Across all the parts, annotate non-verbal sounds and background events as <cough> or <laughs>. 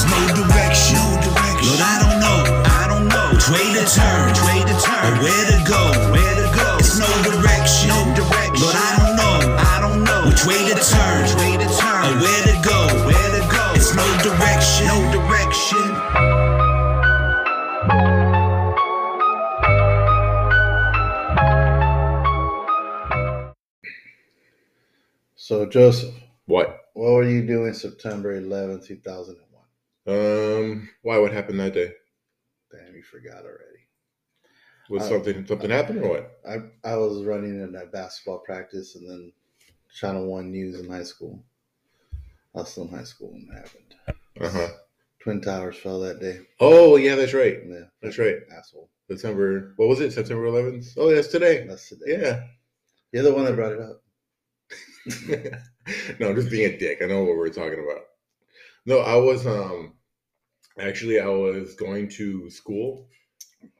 There's no direction. Lord, I don't know. I don't know. Which way to turn. Which way to turn. Or where to go. Where to go. It's no direction. No direction. Lord, I don't know. I don't know. Which way to turn. Which way to turn. Or where to go. Where to go. It's no direction. No direction. So Joseph, What? what were you doing September 11, 2001? Um, why? What happened that day? Damn, you forgot already. Was Uh, something something happened or what? I I was running in that basketball practice and then Channel One News in high school. I was still in high school when it happened. Uh huh. Twin Towers fell that day. Oh yeah, that's right. Yeah, That's right. asshole. September. What was it? September 11th. Oh, that's today. That's today. Yeah. You're the one that brought it up. <laughs> no, I'm just being a dick. I know what we're talking about. No, I was um actually I was going to school,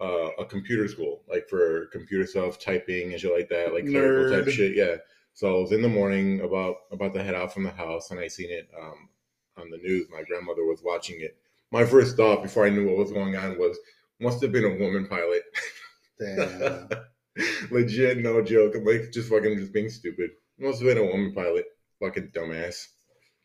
uh, a computer school, like for computer stuff, typing and shit like that, like clerical type shit. Yeah. So I was in the morning about about to head out from the house, and I seen it um on the news. My grandmother was watching it. My first thought before I knew what was going on was must have been a woman pilot. Damn. <laughs> Legit, no joke. I'm like just fucking just being stupid. Must have been a woman pilot. Fucking dumbass.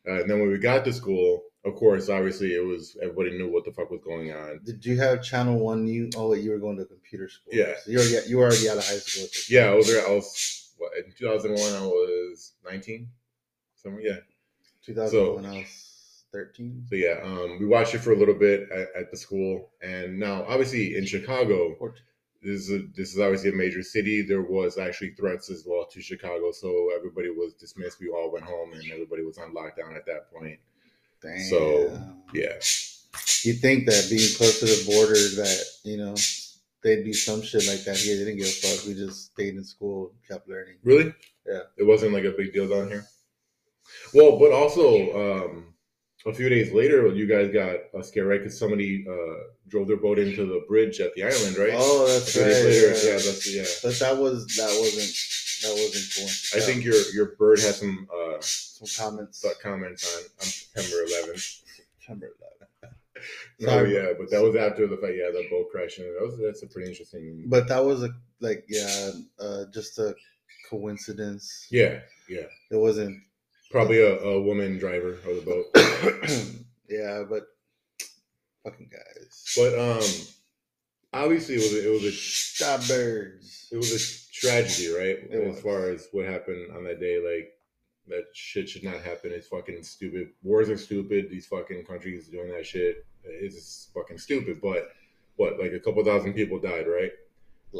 Uh, and then when we got to school, of course, obviously it was everybody knew what the fuck was going on. Did you have Channel One? You oh, wait, you were going to computer school. Yeah. So you already you were already out of high school. Yeah, I was. I was what in 2001. I was 19. Somewhere, yeah. 2001. I was 13. So yeah, um, we watched it for a little bit at, at the school, and now obviously in Chicago, 14. This is a, this is obviously a major city. There was actually threats as well to Chicago, so everybody was dismissed. We all went home, and everybody was on lockdown at that point. Damn. So, Yeah, you think that being close to the border, that you know, they'd be some shit like that here. They didn't give a fuck. We just stayed in school, kept learning. really? Yeah. it wasn't like a big deal down here. Well, but also um, a few days later, you guys got a scare, right? Because somebody uh, drove their boat into the bridge at the island, right? Oh, that's right. days later, yeah. yeah, that's yeah. But that was that wasn't that wasn't cool. I think your your bird had some uh, some comments. comments on, on September 11th. September 11th. No, <laughs> Sorry. yeah, but that was after the fact. Yeah, the boat crashing. That was that's a pretty interesting. But that was a like yeah, uh, just a coincidence. yeah, yeah, It wasn't. Probably a, a woman driver of the boat. <coughs> yeah, but fucking guys. But um, obviously it was a, it was a Stop birds. it was a tragedy, right? It as was. far as what happened on that day, like that shit should not happen. It's fucking stupid. Wars are stupid. These fucking countries doing that shit is fucking stupid. But what, like a couple thousand people died, right?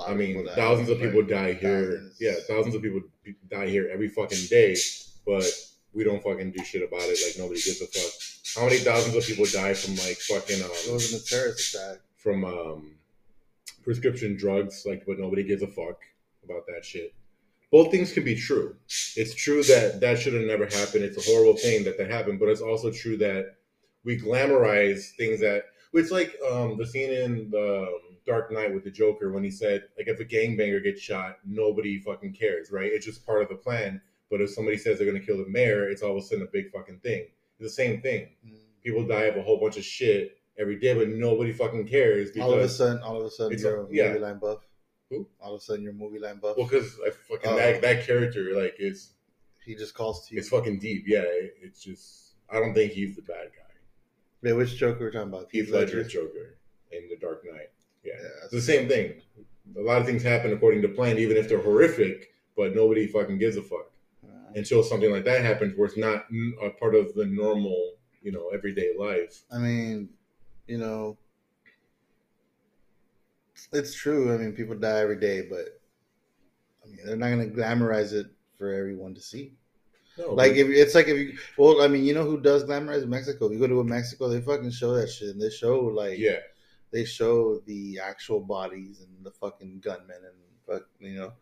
I mean, thousands of people die here. thousands. Yeah, thousands of people die here every fucking day, but we don't fucking do shit about it. Like nobody gives a fuck. How many thousands of people die from like fucking It um, wasn't a terrorist attack. from um, prescription drugs? Like, but nobody gives a fuck about that shit. Both things can be true. It's true that that should have never happened. It's a horrible thing that that happened, but it's also true that we glamorize things that. It's like um, the scene in the um, Dark Knight with the Joker when he said, like, if a gangbanger gets shot, nobody fucking cares, right? It's just part of the plan. But if somebody says they're gonna kill the mayor, it's all of a sudden a big fucking thing. It's the same thing. Mm. People die of a whole bunch of shit every day, but nobody fucking cares because All of a sudden, all of a sudden, you're a- yeah. movie line buff. Who? All of a sudden, you're a movie line buff. Well, because I fucking Oh. that, that character like is he just calls to you. it's fucking deep. Yeah, it, it's just I don't think he's the bad guy. Wait, which Joker we're talking about? Heath Ledger's Joker in The Dark Knight. Yeah, Yeah, it's the same thing. A lot of things happen according to plan, even if they're horrific, but nobody fucking gives a fuck Uh, until something like that happens, where it's not a part of the normal, you know, everyday life. I mean, you know, it's true. I mean, people die every day, but I mean, they're not going to glamorize it for everyone to see. No, Like, if it's like if you, well, I mean, you know who does glamorize Mexico? If you go to Mexico, they fucking show that shit. And they show like, yeah, they show the actual bodies and the fucking gunmen and fuck, you know.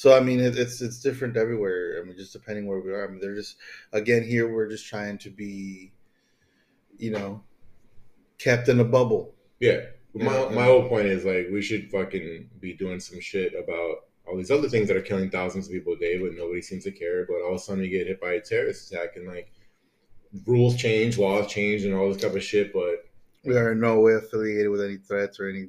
So I mean, it, it's it's different everywhere. I mean, just depending where we are. I mean, they're just again here we're just trying to be, you know, kept in a bubble. Yeah. My, Yeah. my whole point is like we should fucking be doing some shit about all these other things that are killing thousands of people a day, but nobody seems to care. But all of a sudden you get hit by a terrorist attack and like rules change, laws change, and all this type of shit. But We are in no way affiliated with any threats or any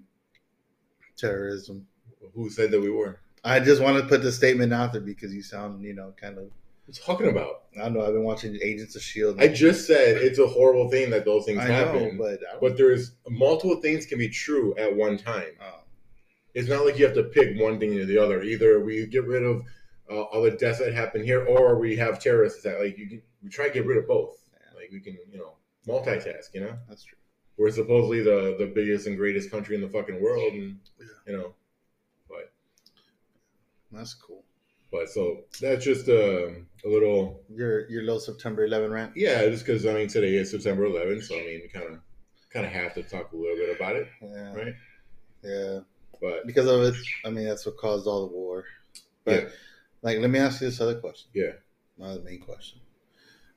terrorism. Who said that we were? I just want to put the statement out there because you sound, you know, kind of. What talking about? I don't know. I've been watching Agents of Shield. I just said it's a horrible thing that those things I know, happen. but I but there's multiple things can be true at one time. oh, It's not like you have to pick one thing or the other. Either we get rid of uh, all the deaths that happen here, or we have terrorists attack. Like you, can, we try to get rid of both. Yeah. Like we can, you know, multitask. You know, that's true. we're supposedly the the biggest and greatest country in the fucking world, and you know, but That's cool. but so that's just a, a little Your your little September 11 rant. yeah. Just because I mean today is September 11, so I mean we kind of kind of have to talk a little bit about it, Yeah, right? yeah. But Because of it, I mean, that's what caused all the war. But yeah, like, let me ask you this other question. yeah. Not the main question.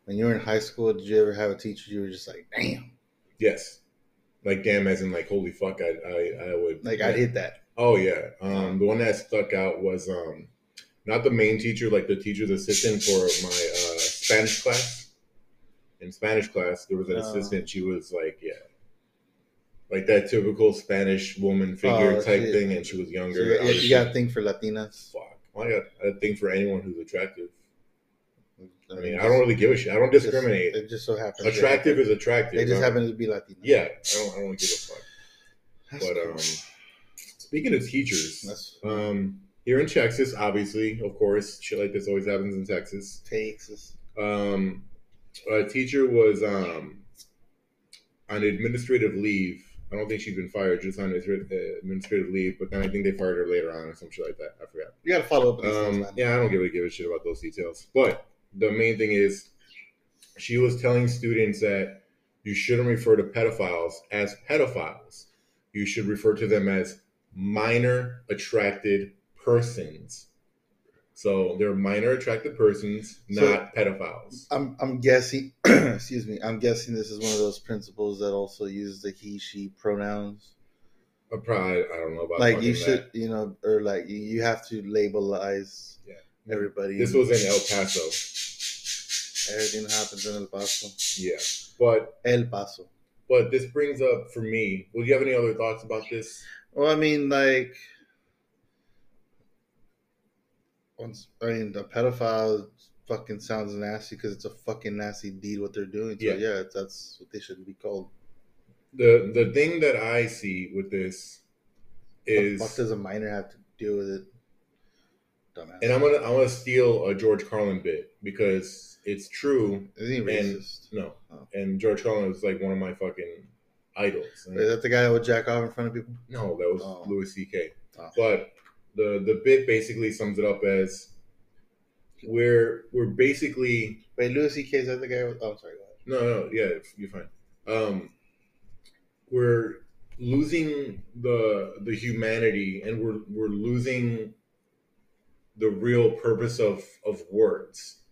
When you were in high school, did you ever have a teacher you were just like, damn, Yes. Like damn, as in like holy fuck, I I, I would like I'd hit that. Oh yeah. Um, the one that stuck out was um, not the main teacher, like the teacher's assistant for my uh, Spanish class. In Spanish class, there was an Oh. assistant. She was like, yeah, like that typical Spanish woman figure Oh, type thing, and she was younger. you, I you, you got a just- thing for Latinas. fuck. Well, I got a thing for anyone who's attractive. I mean, I don't really give a shit. I don't just- discriminate. It just so happens. Attractive is attractive. They just Uh, happen to be Latina. Yeah, I don't. I don't give a fuck. That's But cool. um, speaking of teachers, um, here in Texas, obviously, of course, shit like this always happens in Texas. Texas. Um, a teacher was um, on administrative leave. I don't think she's been fired, just on uh, administrative leave. But then I think they fired her later on or some shit like that. I forgot. You got to follow up Um, yeah, I don't give a give a shit about those details. But the main thing is, she was telling students that you shouldn't refer to pedophiles as pedophiles. You should refer to them as minor attracted persons. So they're minor attracted persons, So- not pedophiles. I'm I'm guessing. <clears throat> excuse me. I'm guessing this is one of those principles that also use the he she pronouns. I probably I don't know about Like you should, that. you know, or like you, you have to labelize Yeah. everybody. This was in El <laughs> Paso. everything happens in El Paso. Yeah, but El Paso. but this brings up for me. Well, do you have any other thoughts about this? Well, I mean, like, once I mean, the pedophile fucking sounds nasty because it's a fucking nasty deed what they're doing. So Yeah. yeah, it's, that's what they should be called. the the thing that I see with this is, what does a minor have to deal with it? Dumbass. and I'm gonna I'm gonna steal a George Carlin bit because it's true. Is he And racist? no, Oh. and George Carlin is like one of my fucking idols. And- Is that the guy that would jack off in front of people? no, that was Oh. Louis C.K. Oh. But the the bit basically sums it up as we're we're basically Wait, Louis C.K. is that the guy? With, oh, sorry. No, no, yeah, you're fine. Um, we're losing the the humanity, and we're we're losing the real purpose of of words.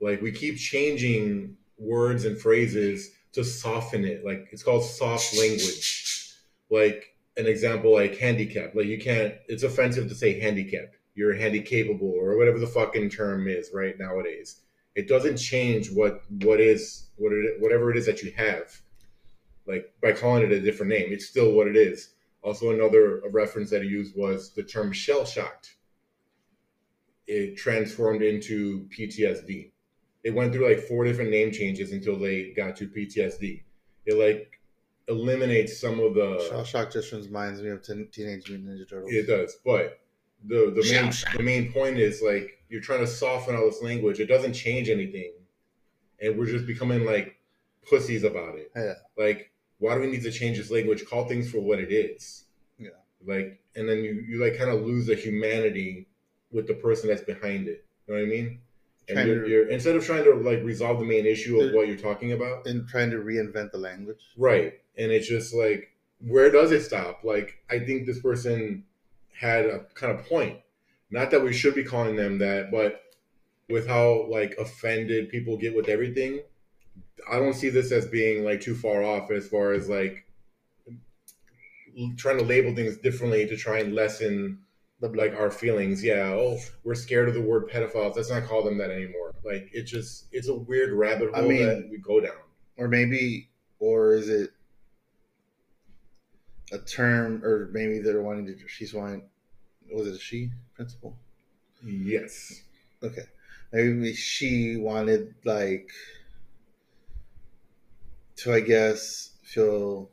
Like we keep changing words and phrases to soften it. Like it's called soft language. Like an example, like handicap. Like you can't. It's offensive to say handicapped. You're handicapable or whatever the fucking term is right nowadays it doesn't change what what is what it whatever it is that you have like by calling it a different name it's still what it is also another reference that he used was the term shell shocked it transformed into ptsd it went through like four different name changes until they got to ptsd it like eliminates some of the Shell Shock just reminds me of Teen- Teenage Mutant Ninja Turtles. it does, but the the main Shell shock. the main point is like you're trying to soften all this language. It doesn't change anything, and we're just becoming like pussies about it. Yeah. Like, why do we need to change this language? Call things for what it is. Yeah. Like, and then you you like kind of lose the humanity with the person that's behind it. You know what I mean? And Trying you're, to- you're instead of trying to like resolve the main issue of what you're talking about, And trying to reinvent the language. Right. And it's just like, where does it stop? Like, I think this person had a kind of point. Not that we should be calling them that, but with how like offended people get with everything, I don't see this as being like too far off as far as like trying to label things differently to try and lessen like our feelings. Yeah, oh, we're scared of the word pedophiles. Let's not call them that anymore. Like it just it's a weird rabbit hole I mean- that we go down. or maybe, or is it a term, or maybe they're wanting to. She's wanting. Was it a she principal? Yes. Okay, maybe she wanted like to, I guess, feel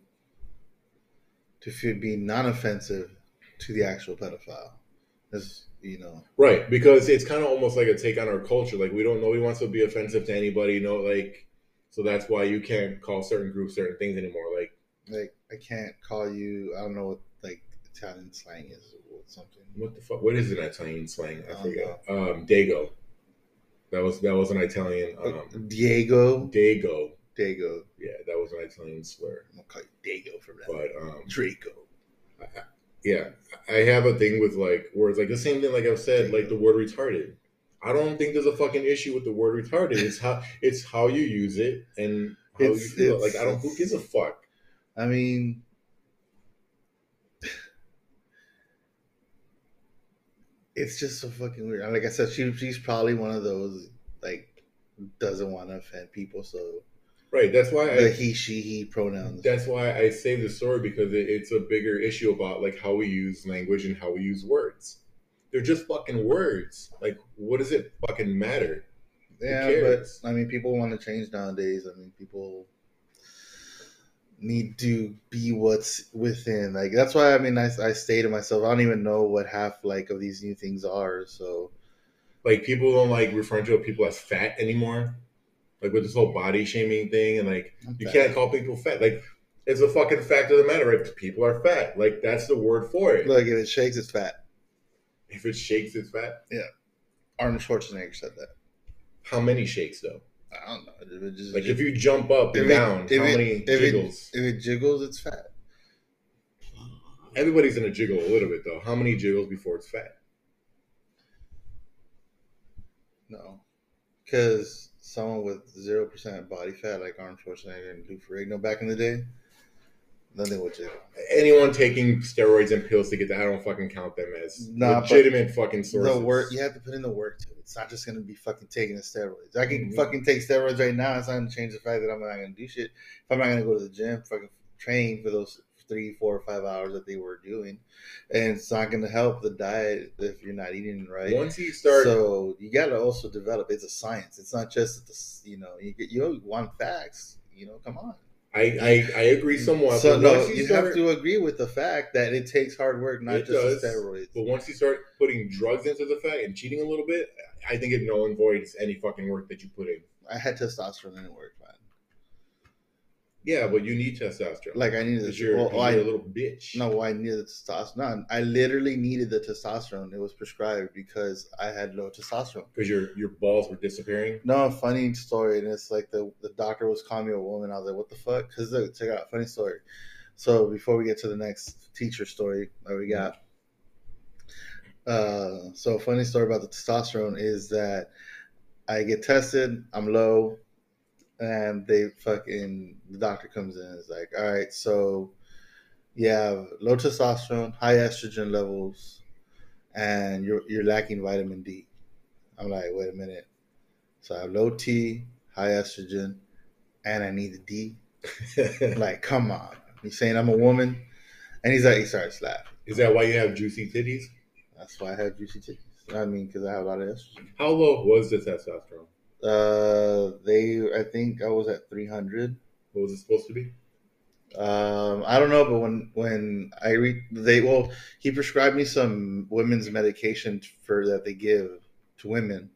to feel be non-offensive to the actual pedophile. As you know, Right, because it's kind of almost like a take on our culture. Like we don't nobody wants to be offensive to anybody. You No, like so that's why you can't call certain groups certain things anymore. Like like I can't call you. I don't know what like Italian slang is or something. what the fuck? What is an Italian slang? I I don't forget. Um, Dago. That was that was an Italian. Uh, Um, Diego, Dago. Diego. Yeah, that was an Italian slur. I'm gonna call you Diego for that. But um, Draco. Yeah, I have a thing with like words like the same thing. Like I've said, like the word retarded. I don't think there's a fucking issue with the word retarded. It's how it's how you use it and how It's- you feel. Like I don't. Who gives a fuck? I mean, <sighs> it's just so fucking weird. Like I said, she she's probably one of those like doesn't want to offend people, so Right. That's why the I. he she he pronouns. That's why I saved the story because it, it's a bigger issue about like how we use language and how we use words. They're just fucking words. Like, what does it fucking matter? yeah, but I mean, people want to change nowadays. I mean, people need to be what's within. Like that's why I mean, I I stay to myself. I don't even know what half like of these new things are. So Like, people don't like referring to people as fat anymore. Like with this whole body shaming thing, and like I'm you fat. can't call people fat. Like, it's a fucking fact of the matter, right? People are fat. Like that's the word for it. Look, if it shakes, it's fat. If it shakes, it's fat. Yeah, Arnold Schwarzenegger said that. How many shakes though? I don't know. It just, Like if you jump up and it- down, if how it- many if it- jiggles? if it jiggles, it's fat. Everybody's gonna jiggle a little bit though. How many jiggles before it's fat? No, because someone with zero percent body fat, like Arnold Schwarzenegger and Lou Ferrigno back in the day, nothing would jiggle. Anyone taking steroids and pills to get that, I don't fucking count them as Nah, legitimate fucking sources. The work you have to put in the work to it. It's not just gonna be fucking taking the steroids. I can Mhm. fucking take steroids right now. It's not gonna change the fact that I'm not gonna do shit. If I'm not gonna go to the gym, fucking train for those three, four, or five hours that they were doing, and it's not gonna help the diet if you're not eating right. Once you start, So you got to also develop. It's a science. It's not just this. You know, you get you want facts. You know, come on. I, I I agree somewhat. So but no, once you, start, have to agree with the fact that it takes hard work, not just does. steroids. But once you start putting drugs into the fact and cheating a little bit, I think it null and voids any fucking work that you put in. I had testosterone and it worked fine. Yeah, but you need testosterone. Like I needed the you're, well, 'cause I, you're a little bitch. no, I needed the testosterone. I literally needed the testosterone. It was prescribed because I had low testosterone. because your your balls were disappearing. No, funny story, and it's like the the doctor was calling me a woman. I was like, "What the fuck?" Because check out funny story. So before we get to the next teacher story that we got, uh, so funny story about the testosterone is that I get tested, I'm low, and they fucking the doctor comes in and is like, "All right, so you have low testosterone, high estrogen levels, and you're you're lacking vitamin D." I'm like, "Wait a minute." So I have low T, high estrogen, and I need the D. <laughs> Like, come on. He's saying I'm a woman. And he's like, he starts laughing. Is that why you have juicy titties? That's why I have juicy titties. I mean, because I have a lot of estrogen. How low was the testosterone? Uh, they, I think I was at 300. What was it supposed to be? Um, I don't know, but when when I read, they well, he prescribed me some women's medication for that they give to women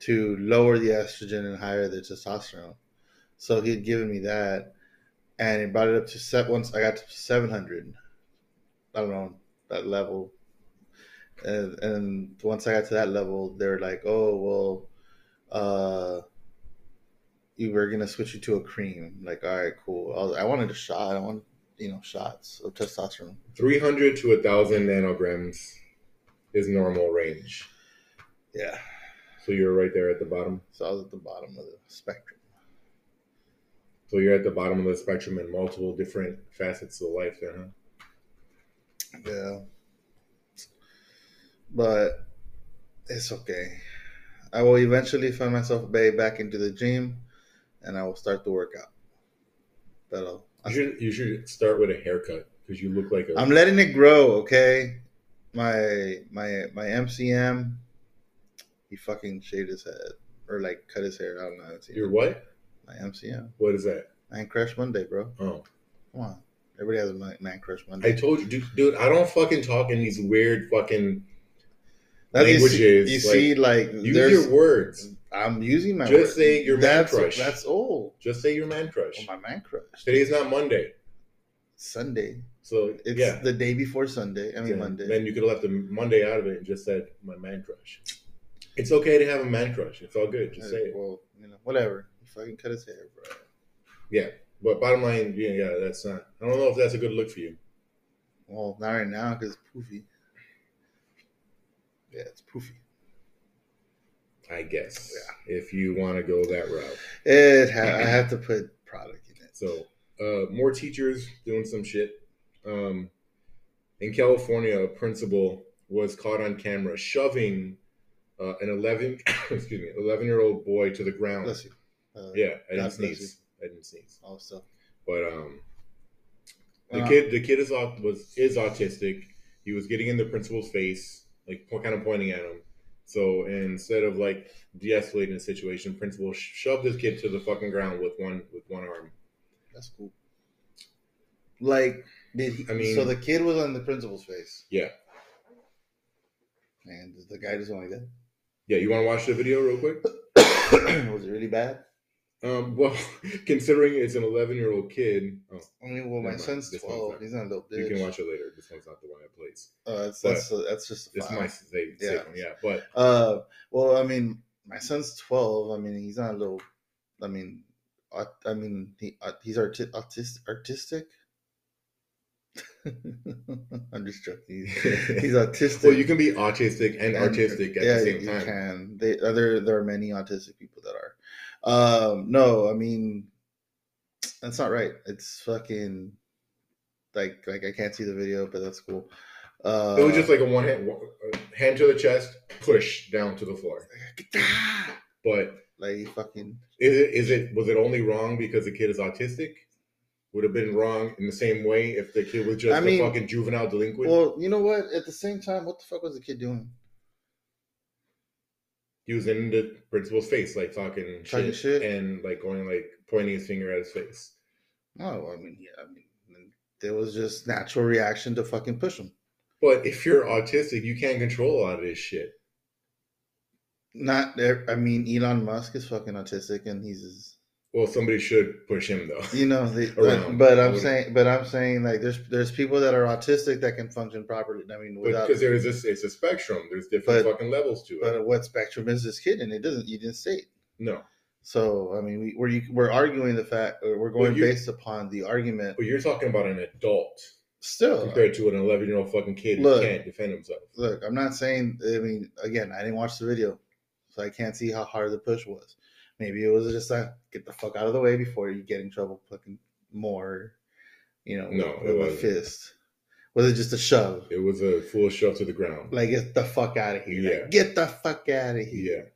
to lower the estrogen and higher the testosterone. So he had given me that, and he brought it up to set once I got to seven hundred. I don't know that level, and, and once I got to that level, they're like, "Oh well, uh, you were gonna switch you to a cream." Like, all right, cool. I, was, I wanted a shot. I want you know shots of testosterone. 300 to 1,000 nanograms is normal range. Yeah, So you're right there at the bottom. so I was at the bottom of the spectrum. So you're at the bottom of the spectrum in multiple different facets of life there, huh? Yeah, but it's okay. I will eventually find myself ba- back into the gym, and I will start to work out. But I'll, You should you should start with a haircut because you look like a. I'm letting it grow, okay? My my my MCM, he fucking shaved his head or like cut his hair. I don't know. Your what? My MCM, What is that? Man Crush Monday, bro. Oh, Come on, everybody has a Man, crush Monday. I told you, dude, dude. I don't fucking talk in these weird fucking. That's- you see- You like, see, like Use there's. your words. I'm using my. Just word. say your man that's, crush. That's old. Just say your man Oh, crush. my man crush. Today's not Monday, Sunday. so It's yeah. the day before Sunday. I mean then, Monday. Then you could have left the Monday out of it and just said my man crush. It's okay to have a man crush. It's all good. Just uh, say it. Well, you know, whatever. He fucking cut his hair, bro. Yeah. But bottom line, yeah, yeah, that's not. I don't know if that's a good look for you. Well, not right now because poofy. Yeah, it's poofy. I guess Yeah. if you want to go that route. It ha- I have to put product in it. So uh, more teachers doing some shit. Um, in California, a principal was caught on camera shoving uh, an 11, <coughs> excuse me, 11 year old boy to the ground. Bless you. Uh, Yeah, I didn't sneeze. I didn't sneeze. Also, But um, the Uh, kid, the kid is was is autistic. He was getting in the principal's face, like kind of pointing at him. So instead of like de-escalating the situation, principal sh- shoved this kid to the fucking ground with one with one arm. that's cool. Like, did he? I mean- so the kid was on the principal's face. Yeah. And the guy just went like that. Yeah, you want to watch the video real quick? <coughs> was it really bad? Um, well, <laughs> considering it's an 11 year old kid, oh, I mean, well, my mind. son's This twelve. not- He's not a little bitch. you can watch it later. This one's not the one I plays. Uh, that's that's, that's just a This is file. my safe, Yeah. one, yeah. But Uh, well, I mean, my son's twelve. I mean, he's not a little. I mean, aut- I mean, he uh, he's arti- autis- artistic. <laughs> I'm just joking. He's, autistic. well, you can be autistic and, And- artistic at yeah, the same you time. can. They, uh, there, there are many autistic people that are. Um, no, I mean, that's not right. It's fucking like, like I can't see the video, but that's cool. Uh, It was just like a one hand, hand to the chest, push down to the floor. <laughs> But like fucking. is it, is it was it only wrong because the kid is autistic? Would have been wrong in the same way if the kid was just I a mean- fucking juvenile delinquent. Well, you know what? At the same time, what the fuck was the kid doing? He was in the principal's face, like talking, Talking shit, shit? and like going like pointing his finger at his face. Oh, I mean, yeah, I mean, there was just natural reaction to fucking push him. But if you're autistic, you can't control a lot of this shit. Not there. I mean, Elon Musk is fucking autistic, and he's, Well, somebody should push him though. you know, the, <laughs> but, but I'm saying, but I'm saying, like, there's there's people that are autistic that can function properly. I mean, without. because there is this, it's a spectrum. There's different But- fucking levels to it. But what spectrum is this kid? And it doesn't. You didn't state. no, So I mean, we, we're you, we're arguing the fact, we're going you- based upon the argument. but you're talking about an adult Still, compared to an 11 year old fucking kid Look. who can't defend himself. look, I'm not saying. I mean, again, I didn't watch the video, so I can't see how hard the push was. Maybe it was just a get the fuck out of the way before you get in trouble, fucking more. You know, No, with it a fist. Was it just a shove? It was a full shove to the ground. Like get the fuck out of here! Like, Yeah. get the fuck out of here!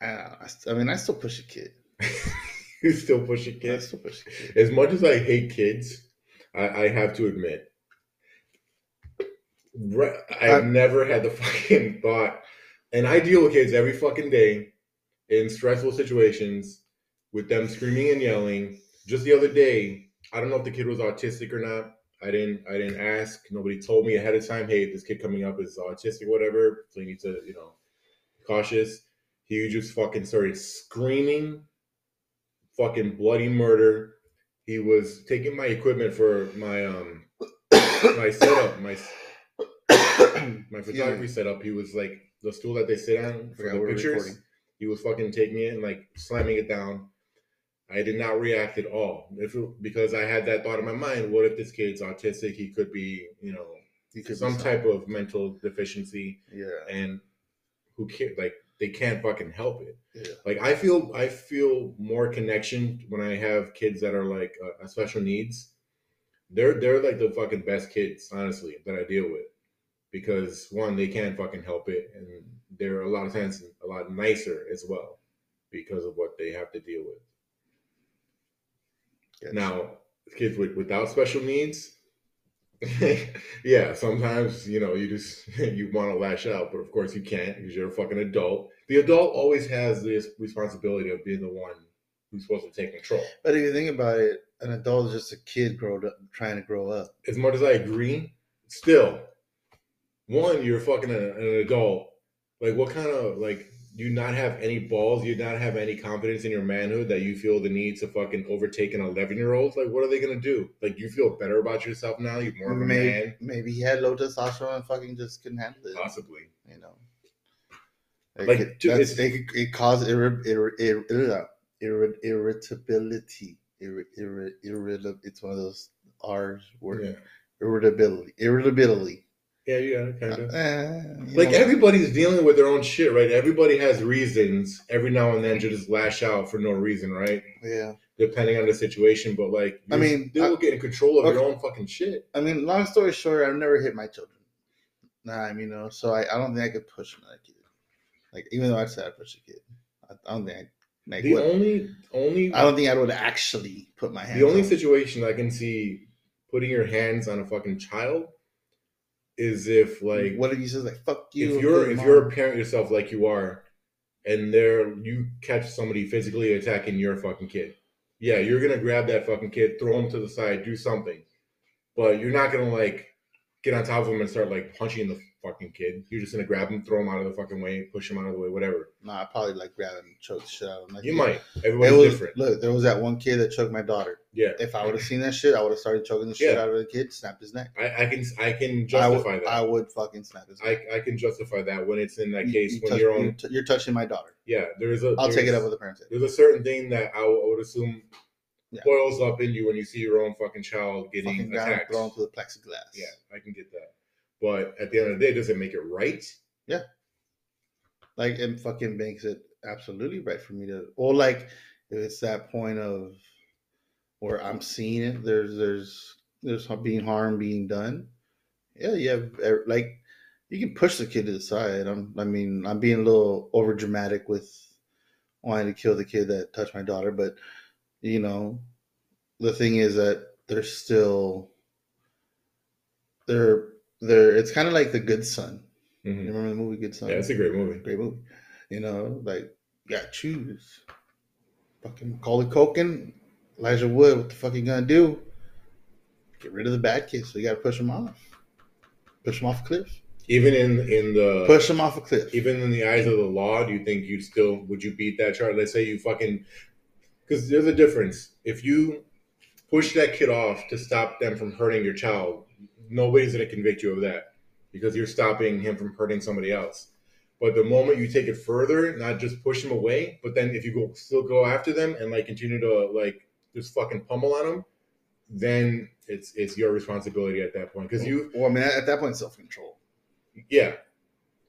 yeah. I, don't know. I, st- I mean, I still push a kid. <laughs> you still pushing I still push a kid. As much as I hate kids, I, I have to admit, I've I- never had the <laughs> fucking thought, and I deal with kids every fucking day in stressful situations with them screaming and yelling. Just the other day, I don't know if the kid was autistic or not. I didn't. I didn't ask. Nobody told me ahead of time. Hey, this kid coming up is autistic, whatever. So you need to, you know, cautious. He just fucking started screaming, fucking bloody murder. He was taking my equipment for my um <coughs> my setup, my <coughs> my photography setup. He was like the stool that they sit on for the pictures. recording. He was fucking taking it and like slamming it down. I did not react at all if it, because I had that thought in my mind. What if this kid's autistic? He could be, you know, You could some type of mental deficiency, Yeah. and who care? Like they can't fucking help it. Yeah. Like I feel, I feel more connection when I have kids that are like uh, special needs. They're they're like the fucking best kids, honestly, that I deal with, because one, they can't fucking help it, and they're a lot of times a lot nicer as well, because of what they have to deal with. Yes. Now, kids with, without special needs, <laughs> yeah, sometimes you know you just <laughs> you want to lash out, but of course you can't because you're a fucking adult. The adult always has this responsibility of being the one who's supposed to take control. But if you think about it, an adult is just a kid growing up, trying to grow up. As much as I agree, still, one, you're fucking a, an adult. Like, what kind of like you not have any balls? You not have any confidence in your manhood that you feel the need to fucking overtake an 11 year old? Like, what are they gonna do? Like, you feel better about yourself now? You're more of a Maybe, man, maybe he had low testosterone and fucking just couldn't handle it. possibly. You know, It Like, could- dude, it, could- it causes irri- irri- irri- irri- irritability. Irri- irri- irri- it's one of those R's word. Yeah, Irritability. Irritability. Yeah, yeah, kind of. Eh, you like know, everybody's dealing with their own shit, right? Everybody has reasons every now and then to just lash out for no reason, right? yeah. Depending on the situation, but like, I mean, still I- getting control of your own fucking shit. I mean, long story short, I've never hit my children. Nah, I mean, you know, so I, I don't think I could push another kid. Like, even though I said I push a kid, I, I don't think I like. The what- only, only, I don't think I would actually put my hands. the only on. situation I can see putting your hands on a fucking child is if like what if he says like "fuck you"? if you're if Mom? you're a parent yourself like you are and there you catch somebody physically attacking your fucking kid yeah you're gonna grab that fucking kid throw him to the side do something but you're not gonna like get on top of him and start like punching the fucking kid you're just gonna grab him throw him out of the fucking way push him out of the way whatever Nah, I probably like grab him choke the shit out of him. Like, you might It everybody's was, different Look, there was that one kid that choked my daughter. yeah If I would have seen that shit, I would have started choking the shit Yeah. out of the kid, snapped his neck. I, I can i can I justify would, that I would fucking snap his neck. I, I can justify that when it's in that You- case you when touch- you're on you're, t- you're touching my daughter. yeah there's a I'll take it up with the parents. there's a certain thing that I would- assume Yeah. boils up in you when you see your own fucking child getting Fucking down, attacked. thrown through the plexiglass. Yeah, I can get that. But at the end of the day, does it make it right? Yeah. Like it fucking makes it absolutely right for me to, or like if it's that point of where I'm seeing it, there's there's there's being harm being done. Yeah, you have er, like you can push the kid to the side. I'm, I mean, I'm being a little over dramatic with wanting to kill the kid that touched my daughter, but you know, the thing is that they're still they're they're. It's kind of like the Good Son. You Mhm. remember the movie Good Son? Yeah, it's a great movie. great movie. You know, like you gotta choose. Fucking Macaulay Culkin, Elijah Wood. What the fuck you gonna do? Get rid of the bad kids. So you gotta push them off. Push them off a cliff. Even in in the Push them off a cliff. even in the eyes of the law, do you think you'd still would you beat that charge? Let's say you fucking because there's a difference. If you push that kid off to stop them from hurting your child, nobody's gonna convict you of that because you're stopping him from hurting somebody else. But the moment you take it further, not just push them away, but then if you go still go after them and like continue to like just fucking pummel on them, then it's it's your responsibility at that point because you Well, I mean, at at that point, self control. yeah,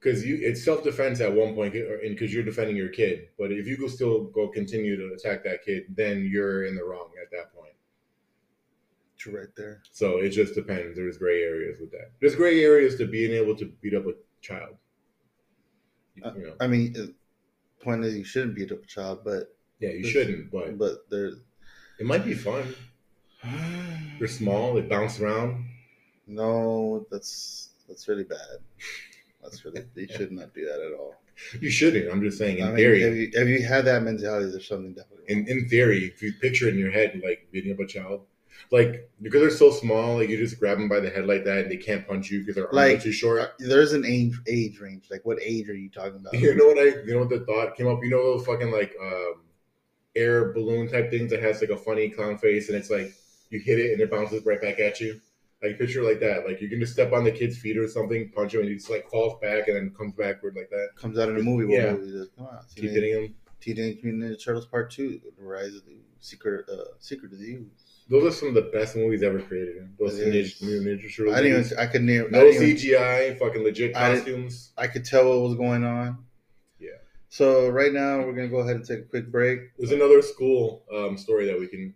because you it's self defense at one and because you're defending your kid. But if you go still go continue to attack that kid, then you're in the wrong at that point. You're right there. So it just depends. There's gray areas with that. There's gray areas to being able to beat up a child. You, Uh, you know, I mean, the point is, you shouldn't beat up a child, but yeah, you shouldn't, but but they're it might be fun. <sighs> They're small. They bounce around. no, that's that's really bad. That's really you should not do that at all. You shouldn't. I'm just saying. In I mean, theory, if you, if you have that mentality, there's something definitely. in, wrong. in theory, if you picture it in your head, like beating up a child, like because they're so small, like you just grab them by the head like that, and they can't punch you because their arms Like- too short. there's an age age range. Like, what age are you talking about? <laughs> You know what I? You know what the thought came up? You know those fucking like um, air balloon type things that has like a funny clown face, and it's like you hit it and it bounces right back at you. Like picture like that. Like you can just step on the kid's feet or something, punch him, and he just like falls back and then comes backward like that. Comes out in the movie. What Yeah. movie is? Come on, Keep hitting him. Teenage Mutant Ninja Turtles Part Two: The Rise of the Secret uh, Secret of the Ooze. Those are some of the best movies ever created. Those It Teenage is. Mutant Ninja Turtles. I didn't even. I could name. No didn't even- CGI, fucking legit costumes. I could tell what was going on. Yeah. So right now we're gonna go ahead and take a quick break. There's another school um, story that we can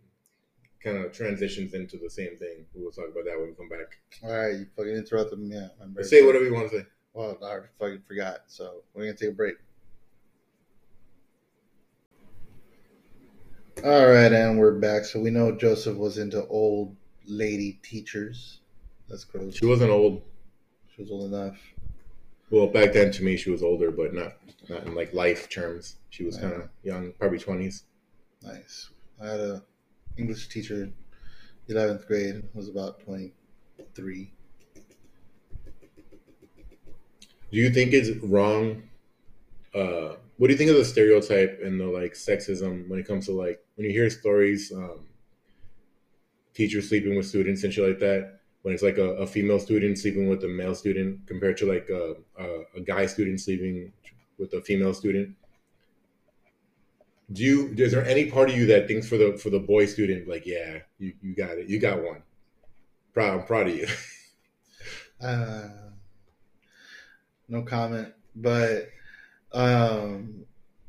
kind of transitions into the same thing. We'll talk about that when we come back. All right, you fucking interrupted me. Yeah, Say whatever you want to say. Well, I fucking forgot. So we're gonna take a break. All right, and we're back. So we know Joseph was into old lady teachers. That's gross. She wasn't old. She was old enough. Well, back then to me, she was older, but not not in like life terms. She was kind of young, probably twenties. Nice. I had a English teacher, eleventh grade, was about twenty three. Do you think it's wrong? Uh, what do you think of the stereotype and the like sexism when it comes to like when you hear stories, um, teachers sleeping with students and shit like that? When it's like a, a female student sleeping with a male student compared to like a, a, a guy student sleeping with a female student. Do you? Is there any part of you that thinks for the for the boy student like, yeah, you, you got it, you got one. Proud, I'm proud of you. <laughs> Uh, no comment, but um,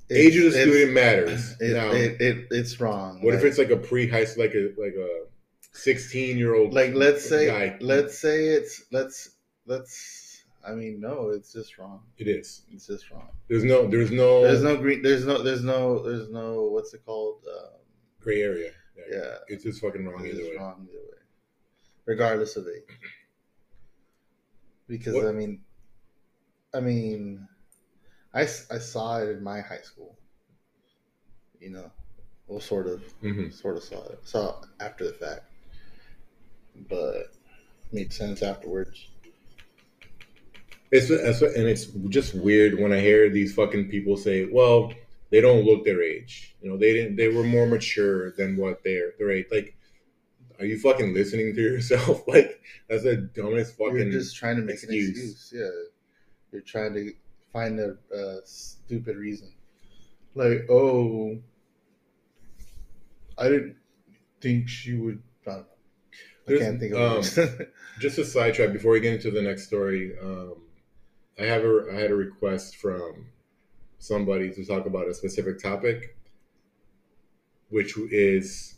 Age of the student matters. It, now, it, it, it's wrong. what if it's like a pre high like a like a sixteen year old like let's say guy? let's say it's let's let's I mean no, it's just wrong. it is. It's just wrong. There's no there's no There's no green. There's no. There's no. There's no. What's it called? Um, gray area. yeah, it's just fucking wrong it's either just way. wrong either way, regardless of age. Because What- I mean, I mean, I, I saw it in my high school. You know, well, sort of, hmm sort of saw it. Saw it after the fact, but made sense afterwards. It's, it's and it's just weird when I hear these fucking people say, "Well, they don't look their age. You know, they didn't. They were more mature than what they're their age." Like, are you fucking listening to yourself? <laughs> Like, that's the dumbest fucking. You're just trying to make excuse. an excuse. Yeah, you're trying to find a, a stupid reason. Like, oh, I didn't think she would. I, don't know. I can't think of it. <laughs> just a sidetrack before we get into the next story. Um, I have a I had a request from somebody to talk about a specific topic, which is,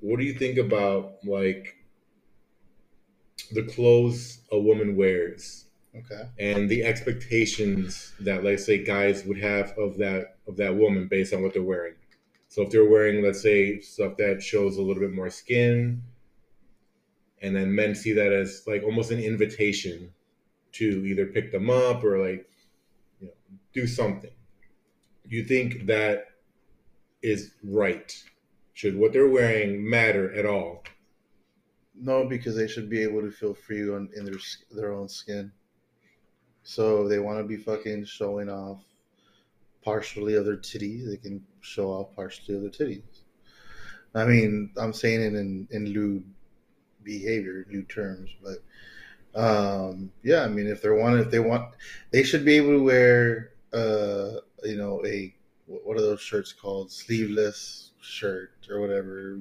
what do you think about like the clothes a woman wears okay. and the expectations that let's say guys would have of that of that woman based on what they're wearing. So if they're wearing, let's say, stuff that shows a little bit more skin, and then men see that as like almost an invitation to either pick them up or like you know do something. You think that is right? Should what they're wearing matter at all? No, because they should be able to feel free on in their their own skin. So they want to be fucking showing off partially of their titties, they can show off partially of their titties. I mean, I'm saying it in in lewd behavior, lewd terms, but um, yeah, I mean, if they want, if they want, they should be able to wear, uh, you know, a what are those shirts called? Sleeveless shirt or whatever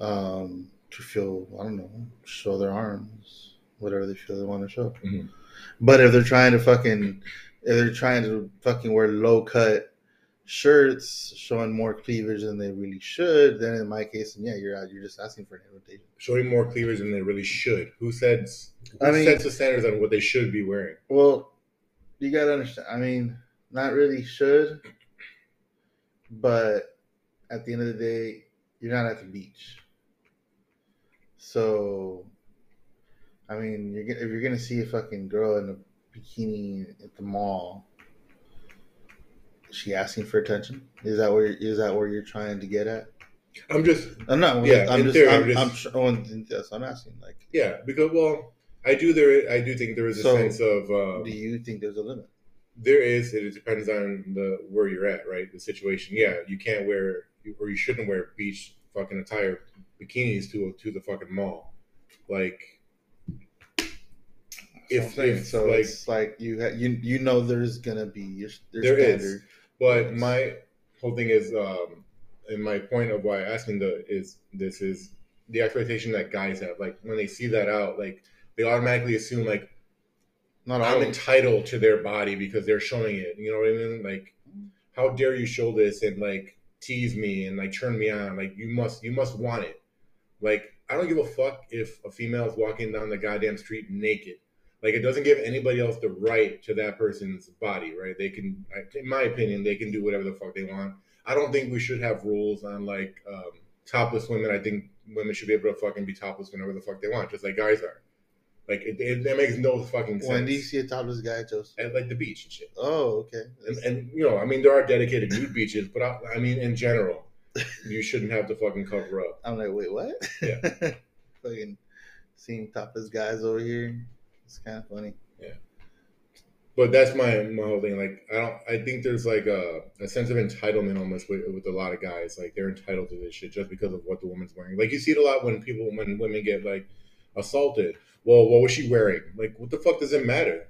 um, to feel I don't know, show their arms, whatever they feel they want to show. Mhm. But if they're trying to fucking, if they're trying to fucking wear low cut shirts showing more cleavage than they really should, then in my case, yeah, you're out. You're just asking for an invitation. Showing more cleavage than they really should. Who says? Who I mean- sets the standards on what they should be wearing? Well, you gotta understand. I mean, not really should, but at the end of the day, you're not at the beach. So, I mean, you're gonna, if you're gonna see a fucking girl in a bikini at the mall, is she asking for attention? Is that where is that where you're trying to get at? I'm just I'm not. Yeah, I'm just. theory, I'm, I'm just- I'm, tr- oh, yes, I'm asking. Like, yeah because well, I do there. I do think there is a So, sense of uh, do you think there's a limit? there is. It depends on the where you're at, right? The situation. Yeah, you can't wear or you shouldn't wear beach fucking attire bikinis to to the fucking mall. Like If, If- so like- it's like you ha- you you know there's gonna be your there's There is. But my whole thing is, um, and my point of why I'm asking the is this is the expectation that guys have. Like when they see that out, like they automatically assume like Not. I'm entitled to their body because they're showing it. You know what I mean? Like, how dare you show this and like tease me and like turn me on? Like you must you must want it. Like I don't give a fuck if a female is walking down the goddamn street naked. Like it doesn't give anybody else the right to that person's body, right? They can, in my opinion, they can do whatever the fuck they want. I don't think we should have rules on like um, topless women. I think women should be able to fucking be topless whenever the fuck they want, just like guys are. Like it, it, that makes no fucking sense. When do you see a topless guy, Joseph? At like the beach and shit. Oh, okay. And, and you know, I mean, there are dedicated nude beaches, but I, I mean, in general, you shouldn't have to fucking cover up. I'm like, wait, what? Yeah. <laughs> Fucking seeing topless guys over here. It's kind of funny. Yeah. But that's my my whole thing. Like, I don't. I think there's like a, a sense of entitlement almost with, with a lot of guys. Like they're entitled to this shit just because of what the woman's wearing. Like you see it a lot when people when women get like assaulted. Well, what was she wearing? Like, what the fuck does it matter?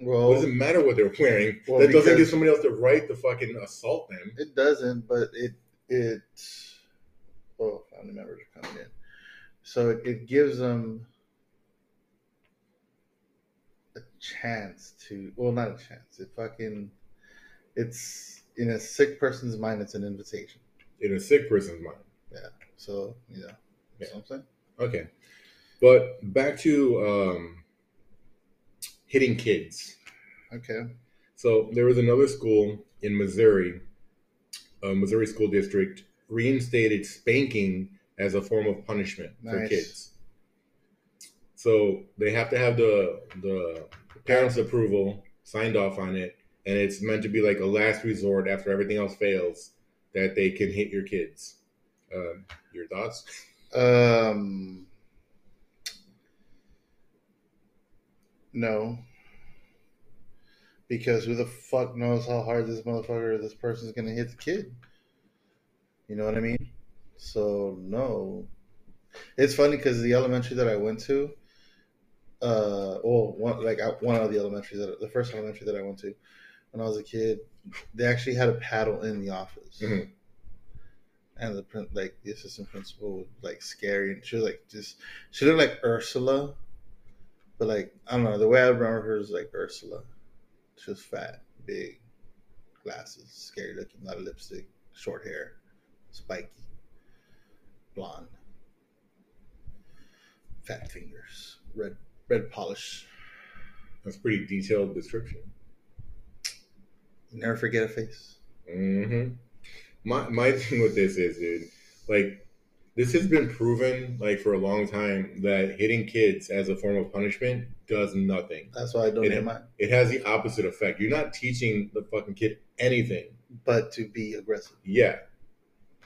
Well, what does it matter what they're wearing? Well, that doesn't give somebody else the right to fucking assault them. It doesn't, but it it. Oh, family members are coming in, so it, it gives them a chance to. Well, not a chance. It fucking. It's in a sick person's mind. It's an invitation. In a sick person's mind. Yeah. So you know, Yeah. yeah. what I'm saying. Okay. But back to um, hitting kids. Okay. So there was another school in Missouri, a Missouri school district, reinstated spanking as a form of punishment for kids. So they have to have the the parents' approval, signed off on it, and it's meant to be like a last resort after everything else fails that they can hit your kids. Um, your thoughts? Um. No. Because who the fuck knows how hard this motherfucker, this person's gonna hit the kid? You know what I mean? So no. It's funny because the elementary that I went to, uh, well, one like one of the elementaries that the first elementary that I went to when I was a kid, they actually had a paddle in the office Mhm. and the like the assistant principal was like scary and she was like just she looked like Ursula, but like I don't know the way I remember her is like Ursula. She was fat, big, glasses, scary looking, a lot of lipstick, short hair, spiky, blonde, fat fingers, red red polish. That's a pretty detailed description. Never forget a face. Mm-hmm. My my <laughs> thing with this is, dude, like this has been proven like for a long time that hitting kids as a form of punishment does nothing. That's why I don't It- hit mine. It has the opposite effect. You're not teaching the fucking kid anything. But to be aggressive. Yeah,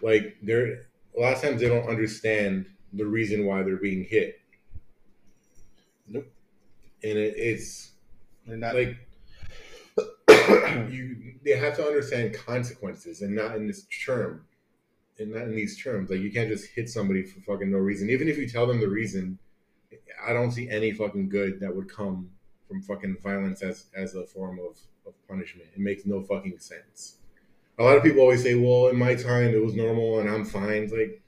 like they're a lot of times they don't understand the reason why they're being hit. And it, it's They're not like <coughs> you they have to understand consequences and not in this term and not in these terms. Like you can't just hit somebody for fucking no reason. Even if you tell them the reason i don't see any fucking good that would come from fucking violence as as a form of of punishment. It makes no fucking sense. A lot of people always say well in my time it was normal and i'm fine. It's like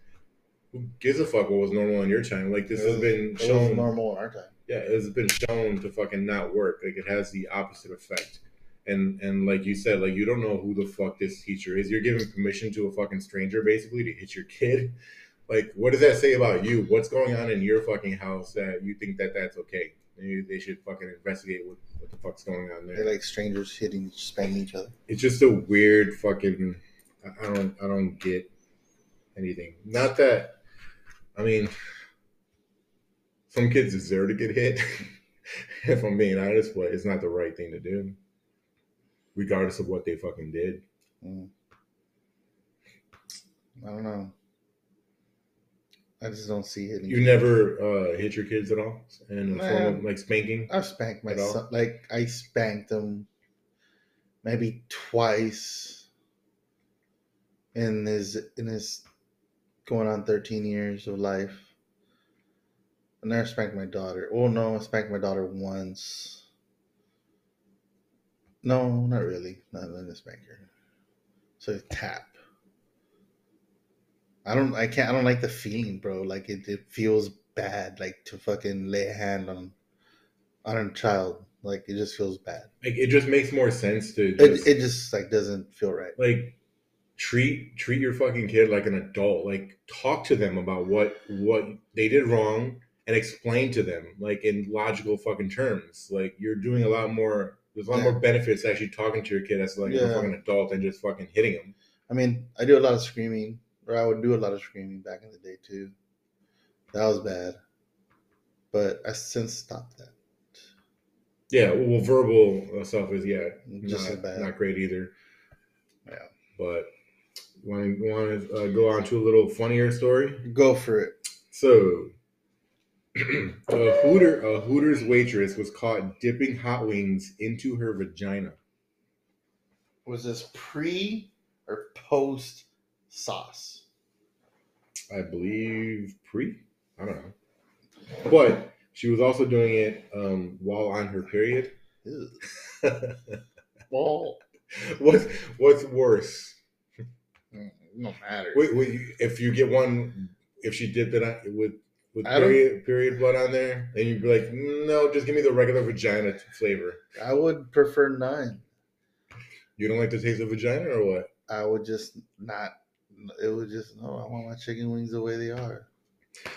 who gives a fuck what was normal in your time? Like this It has was- been shown. normal in our time. Yeah, it's been shown to fucking not work. Like it has the opposite effect. And and like you said, like you don't know who the fuck this teacher is. You're giving permission to a fucking stranger basically to hit your kid. <laughs> Like, what does that say about you? What's going on in your fucking house that you think that that's okay? Maybe they should fucking investigate what, what the fuck's going on there. They're like strangers hitting, spanking each other. it's just a weird fucking. I- I don't I don't get anything. Not that. I mean, some kids deserve to get hit. <laughs> if I'm being honest, but it's not the right thing to do, regardless of what they fucking did. Mm. I don't know. I just don't see hitting. You never uh, hit your kids at all in a form of like spanking. I've spanked my son. Like I spanked him maybe twice in his in his going on thirteen years of life. I never spanked my daughter. Oh no, I spanked my daughter once. No, not really. Not in a spanker. So tap. I don't. I can't. I don't like the feeling, bro. Like it. It feels bad. Like to fucking lay a hand on on a child. Like it just feels bad. Like it just makes more sense to just, It, it just like doesn't feel right. like treat treat your fucking kid like an adult. Like talk to them about what what they did wrong and explain to them like in logical fucking terms. Like you're doing a lot more. There's a lot Yeah. more benefits to actually talking to your kid as like a fucking adult than just fucking hitting them. I mean, I do a lot of screaming, or I would do a lot of screaming back in the day too. That was bad, but I since stopped that. Yeah, well, verbal stuff is yeah, Just not, bad. not great either. Yeah. But want to want to uh, go on to a little funnier story. Go for it. So, <clears throat> a Hooter a Hooters waitress was caught dipping hot wings into her vagina. Was this pre or post sauce? I believe pre. I don't know, but she was also doing it um, while on her period. Well, <laughs> what's what's worse? No matter. Wait, wait, if you get one, if she dipped it on, with with period period blood on there, and you'd be like, no, just give me the regular vagina flavor. I would prefer none. You don't like the taste of vagina, or what? I would just not. It would just no. I want my chicken wings the way they are.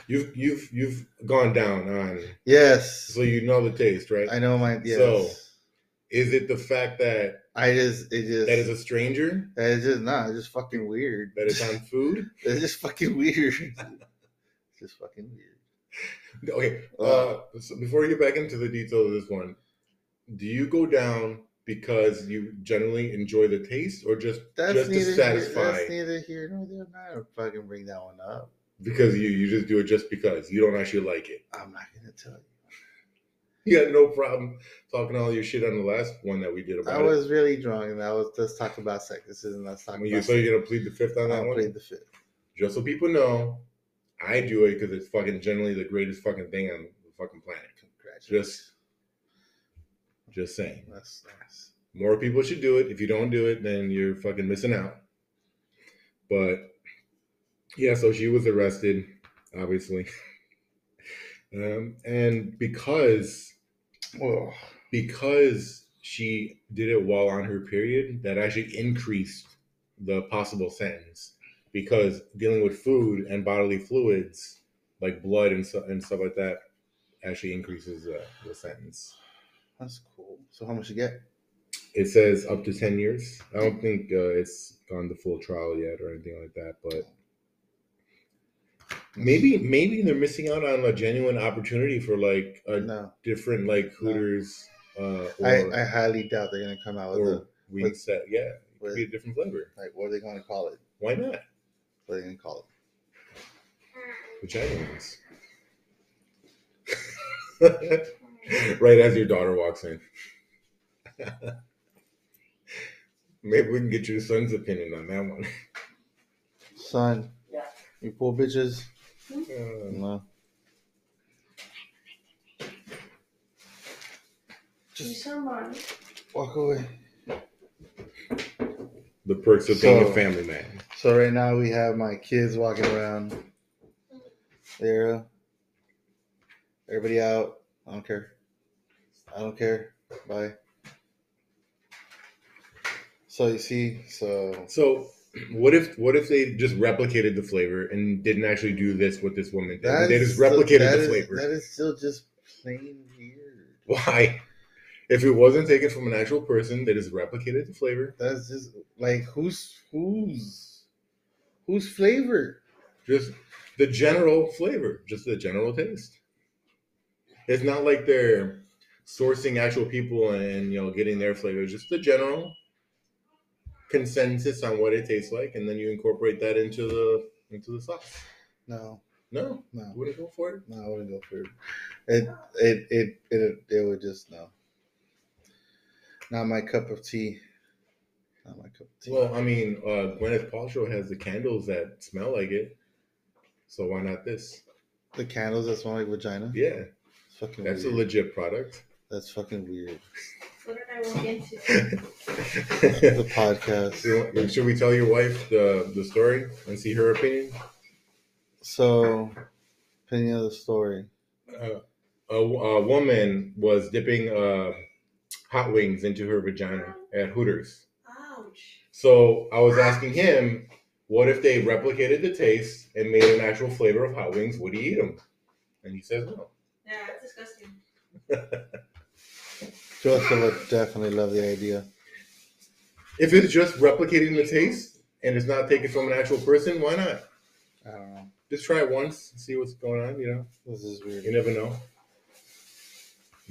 You've you've you've gone down on, Yes, so you know the taste, right? I know my. Yes. So- Is it the fact that I just it just that is a stranger it's just nah. It's just fucking weird. that is on food? <laughs> It's just fucking weird. <laughs> it's just fucking weird. Okay. Uh, so before you get back into the details of this one, do you go down because you generally enjoy the taste, or just That's just to neither satisfy? Here, that's neither here nor there. I'm not fucking bring that one up. because you you just do it just because you don't actually like it. I'm not gonna tell you. <laughs> You had no problem talking all your shit on the last one that we did about I it. was really drunk, and I was let's talk about sex. This isn't let's talk about. you so you're gonna plead the fifth on that I one, played the fifth. just so people know, I do it because it's fucking generally the greatest fucking thing on the fucking planet. Just, just saying. That's nice. More people should do it. If you don't do it, then you're fucking missing out. But yeah, so she was arrested, obviously, <laughs> um, and because Oh, because she did it while on her period, that actually increased the possible sentence. Because dealing with food and bodily fluids, like blood and, so, and stuff like that, actually increases uh, the sentence. that's cool. So how much you get? It says up to 10 years. I don't think uh, it's gone the full trial yet or anything like that, but maybe maybe they're missing out on a genuine opportunity for like a No, different like Hooters uh, I, or, I highly doubt they're gonna come out with a with- set. Yeah, it could be a different flavor. like what are they gonna call it? Why not? What are they gonna call it? Vagina wings. <laughs> right as your daughter walks in. Maybe we can get your son's opinion on that one. Son, Yeah. you poor bitches? Uh, No. You Just someone. walk away. the perks of being So- a family man. So right now we have my kids walking around. There. Everybody out. I don't care. I don't care. Bye. So you see, so So, what if what if they just replicated the flavor and didn't actually do this what this woman did? they is just still- replicated that the is- flavor. That is still just plain weird. Why? If it wasn't taken from an actual person, they just replicated the flavor. That's just like who's who's whose flavor? Just the general flavor, just the general taste. It's not like they're sourcing actual people and you know getting their flavor. Just the general consensus on what it tastes like, and then you incorporate that into the into the sauce. No, No, no. wouldn't go for it. No, I wouldn't go for it. It it it it, it would just no. Not my cup of tea. Not my cup of tea. Well, I mean, uh, Gwyneth Paltrow has the candles that smell like it, so why not this? the candles that smell like vagina. Yeah, It's fucking that's a legit product. That's fucking weird. What did I walk into? <laughs> The podcast. So, Should we tell your wife the the story and see her opinion? So, opinion of the story. Uh, a, a woman was dipping uh, hot wings into her vagina at Hooters. Ouch. So I was asking him, what if they replicated the taste and made an actual flavor of hot wings? Would he eat them? And he says no. Yeah, that's disgusting. <laughs> Joseph would definitely love the idea. If it's just replicating the taste, and it's not taken from an actual person, why not? I don't know. Just try it once, and see what's going on. You know, This is weird. you never know.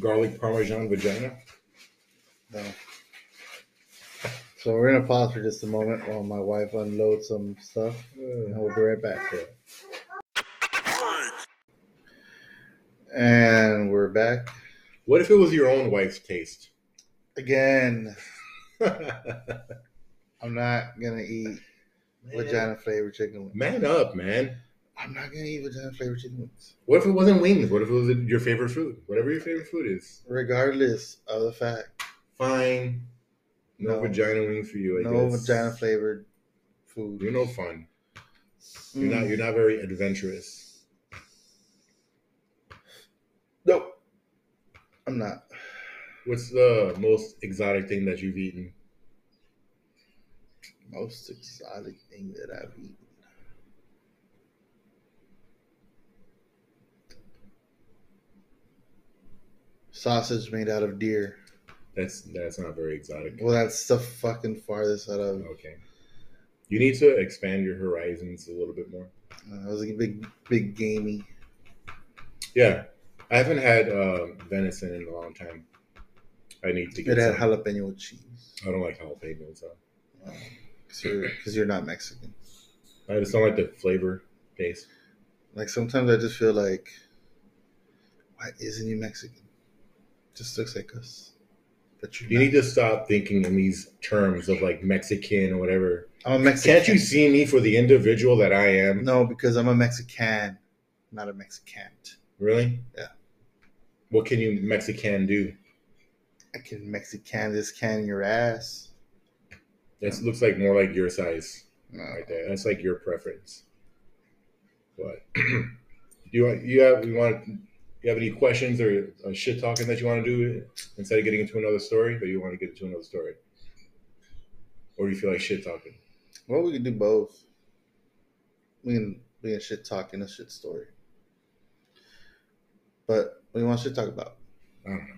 Garlic parmesan vagina. No. So we're gonna pause for just a moment while my wife unloads some stuff, and we'll be right back. And we're back What if it was your own wife's taste? again. <laughs> I'm not gonna eat vagina flavored chicken wings. Man up, man. I'm not gonna eat vagina flavored chicken wings, What if it wasn't wings? What if it was your favorite food? Whatever your favorite food is. regardless of the fact. Fine. No, No. vagina wing for you, I No guess. vagina flavored food. You're no fun. You're Mm. not you're not very adventurous. Nope. I'm not. What's the most exotic thing that you've eaten? Most exotic thing that I've eaten. Sausage made out of deer. That's that's not very exotic. Well, that's the fucking farthest out of. Okay. You need to expand your horizons a little bit more. Uh, I was a big, big gamey. Yeah. I haven't had uh, venison in a long time. I need to get. It had some. jalapeno cheese. I don't like jalapenos. So. Because you're, 'cause you're not Mexican. I just don't like the flavor taste. Like sometimes I just feel like, why isn't he Mexican? Just looks like us. But you're You need to stop thinking in these terms of like Mexican or whatever. I'm a Mexican. Can't you see me for the individual that I am? No, because I'm a Mexican, not a Mexican. Really? Yeah. What can you Mexican do? I can Mexican this can your ass. That looks like more like your size No. right there. That's like your preference. But <clears throat> do you want you have you want you have any questions or uh, shit talking that you want to do instead of getting into another story, or you want to get into another story, or do you feel like shit talking? Well, we can do both. We can we can shit talk in a shit story. But what do you want to shit talk about? I don't know.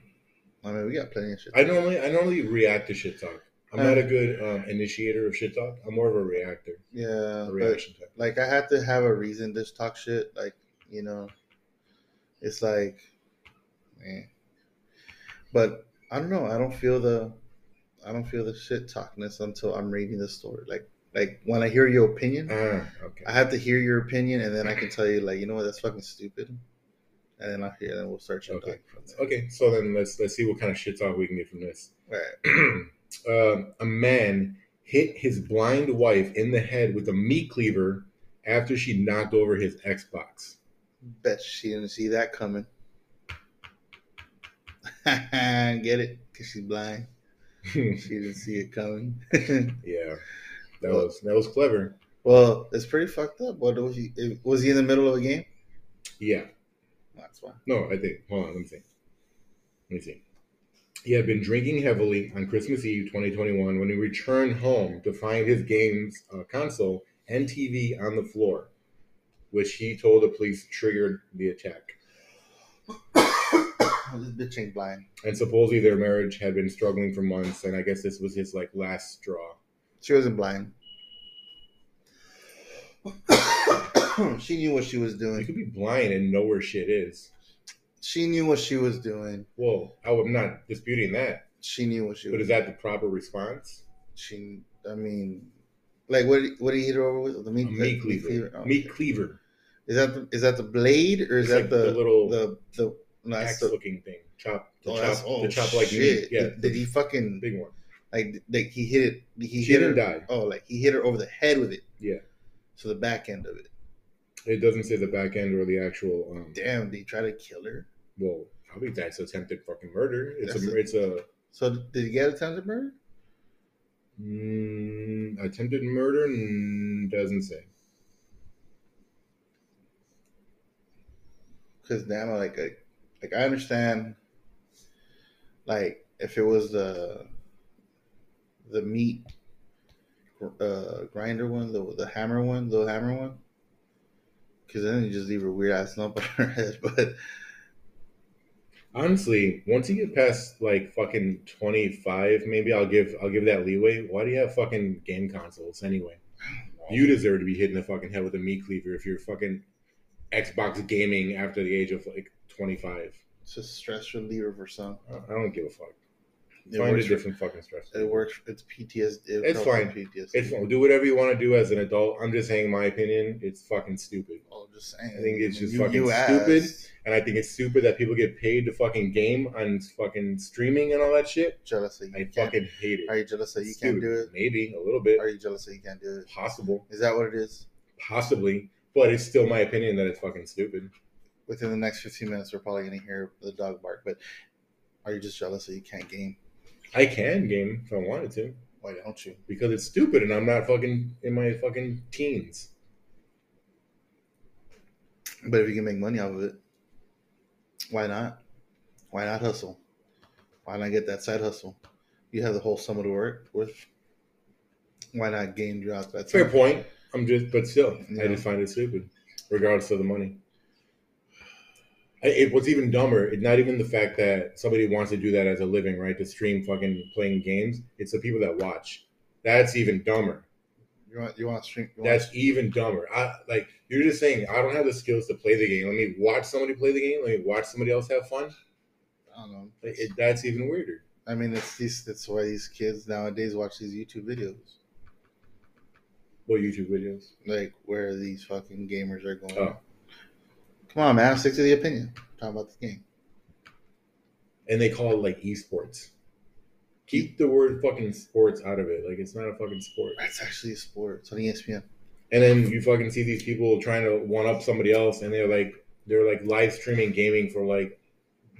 I mean, we got plenty of shit. I normally I normally react to shit talk. I'm Uh, not a good um, initiator of shit talk. I'm more of a reactor, yeah, a reaction type. like I have to have a reason to talk shit. Like you know, it's like, man. But I don't know. I don't feel the, I don't feel the shit talkness until I'm reading the story. Like like when I hear your opinion, Ah, okay. I have to hear your opinion, and then I can tell you like, you know what, that's fucking stupid. And then I'll hear, then we'll start shit Okay. from there. Okay, so then let's let's see what kind of shit talk we can get from this. Right. <clears throat> um, a man hit his blind wife in the head with a meat cleaver after she knocked over his Xbox. Bet she didn't see that coming. <laughs> Get it? Cause she's blind. <laughs> She didn't see it coming. <laughs> Yeah, that was that was clever. well, it's pretty fucked up. What was he? Was he in the middle of a game? Yeah. That's why. No, I think. Hold on. Let me see. Let me see. He had been drinking heavily on Christmas Eve 2021 when he returned home to find his games uh, console and TV on the floor, which he told the police triggered the attack. <coughs> this bitch ain't blind. And supposedly their marriage had been struggling for months, and I guess this was his like last straw. She wasn't blind. <coughs> she knew what she was doing. You could be blind and know where shit is. She knew what she was doing. Well, I'm not disputing that, She knew what she was. but is that the proper response? She. I mean, like what? What did he hit her over with? The meat, meat the cleaver. Oh, Meat okay. cleaver. Is that the, is that the blade or is It's that like the, the little the the no, axe looking thing. Chop. The oh, chop. oh, the chop like meat. Yeah. Did, did he fucking big one. like like he hit it? He She hit her. die. Oh, like he hit her over the head with it. Yeah. So the back end of it. It doesn't say the back end or the actual. Um, Damn, did he try to kill her? well, probably that's attempted fucking murder. It's That's a. a- It's a So did he get attempted murder? Mm, attempted murder. Mm, doesn't say. Because damn, like like like I understand. Like if it was the the meat uh, grinder one, the the hammer one, the hammer one. Because then you just leave a weird ass lump on her <laughs> head. But Honestly, once you get past like fucking twenty five, maybe I'll give I'll give that leeway. Why do you have fucking game consoles anyway? You deserve to be hit in the fucking head with a meat cleaver if you're fucking Xbox gaming after the age of like 25. It's a stress reliever for some. I don't give a fuck. It Find a works. For, different fucking stress. it works. It's PTSD. It It's fine. PTSD. It's fine. Do whatever you want to do as an adult. I'm just saying my opinion. It's fucking stupid. Oh, just saying. I think it's just You- fucking you stupid. And I think it's stupid that people get paid to fucking game on fucking streaming and all that shit. Jealous that I fucking hate it. Are you jealous that you It's can't do it? Maybe a little bit. Are you jealous that you can't do it? Possible. Is that what it is? Possibly. But it's still my opinion that it's fucking stupid. Within the next 15 minutes, we're probably going to hear the dog bark. But are you just jealous that you can't game? I can game if I wanted to. Why don't you? Because it's stupid and I'm not fucking in my fucking teens. But if you can make money off of it, why not? Why not hustle? Why not get that side hustle? You have the whole summer to work with. Why not game throughout that Fair time? point. I'm just, but still, I just find it stupid, regardless of the money. It, what's even dumber, it's not even the fact that somebody wants to do that as a living, right? To stream fucking playing games. It's the people that watch. That's even dumber. You want you want to stream? You want That's even dumber. I like you're just saying I don't have the skills to play the game. Let me watch somebody play the game. Let me watch somebody else have fun. I don't know. Like, it, that's even weirder. I mean, it's these. That's why these kids nowadays watch these YouTube videos, What YouTube videos? like where these fucking gamers are going. Oh. Come on, man! Stick to the opinion. Talk about the game. And they call it like esports. Keep the word fucking sports out of it. Like it's not a fucking sport. It's actually a sport. It's on ESPN. And then you fucking see these people trying to one up somebody else, and they're like they're like live streaming gaming for like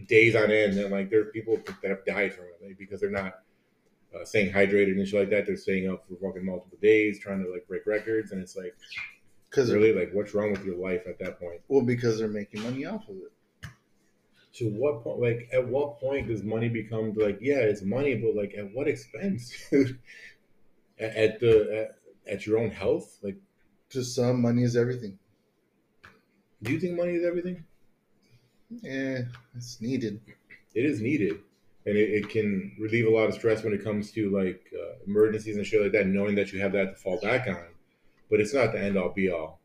days on end, and like there are people that have died from it like, because they're not uh, staying hydrated and shit like that. They're staying up for fucking multiple days, trying to like break records, and it's like Because really like what's wrong with your life at that point? well, because they're making money off of it. To what point? Like at what point does money become like yeah, it's money, but like at what expense, at, at the at, at your own health, like. To some, money is everything. Do you think money is everything? Yeah, it's needed. it is needed and it, it can relieve a lot of stress when it comes to like uh, emergencies and shit like that knowing that you have that to fall back on but it's not the end all be all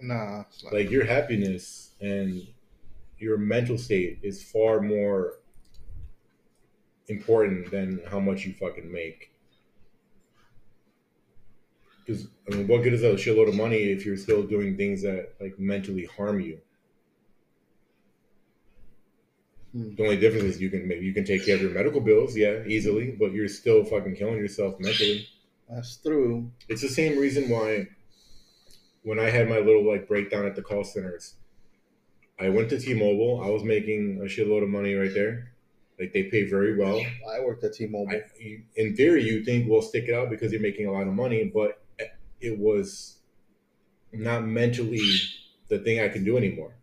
Nah, it's like your happiness and your mental state is far more important than how much you fucking make because I mean, what good is a shitload of money if you're still doing things that like mentally harm you? Hmm. The only difference is you can maybe you can take care of your medical bills, yeah, easily, but you're still fucking killing yourself mentally. That's. It's the same reason why when I had my little like breakdown at the call centers, I went to T-Mobile. I was making a shitload of money right there. Like they pay very well. I worked at T-Mobile. I, you- in theory, you think we'll stick it out because you're making a lot of money, but it was not mentally the thing I can do anymore.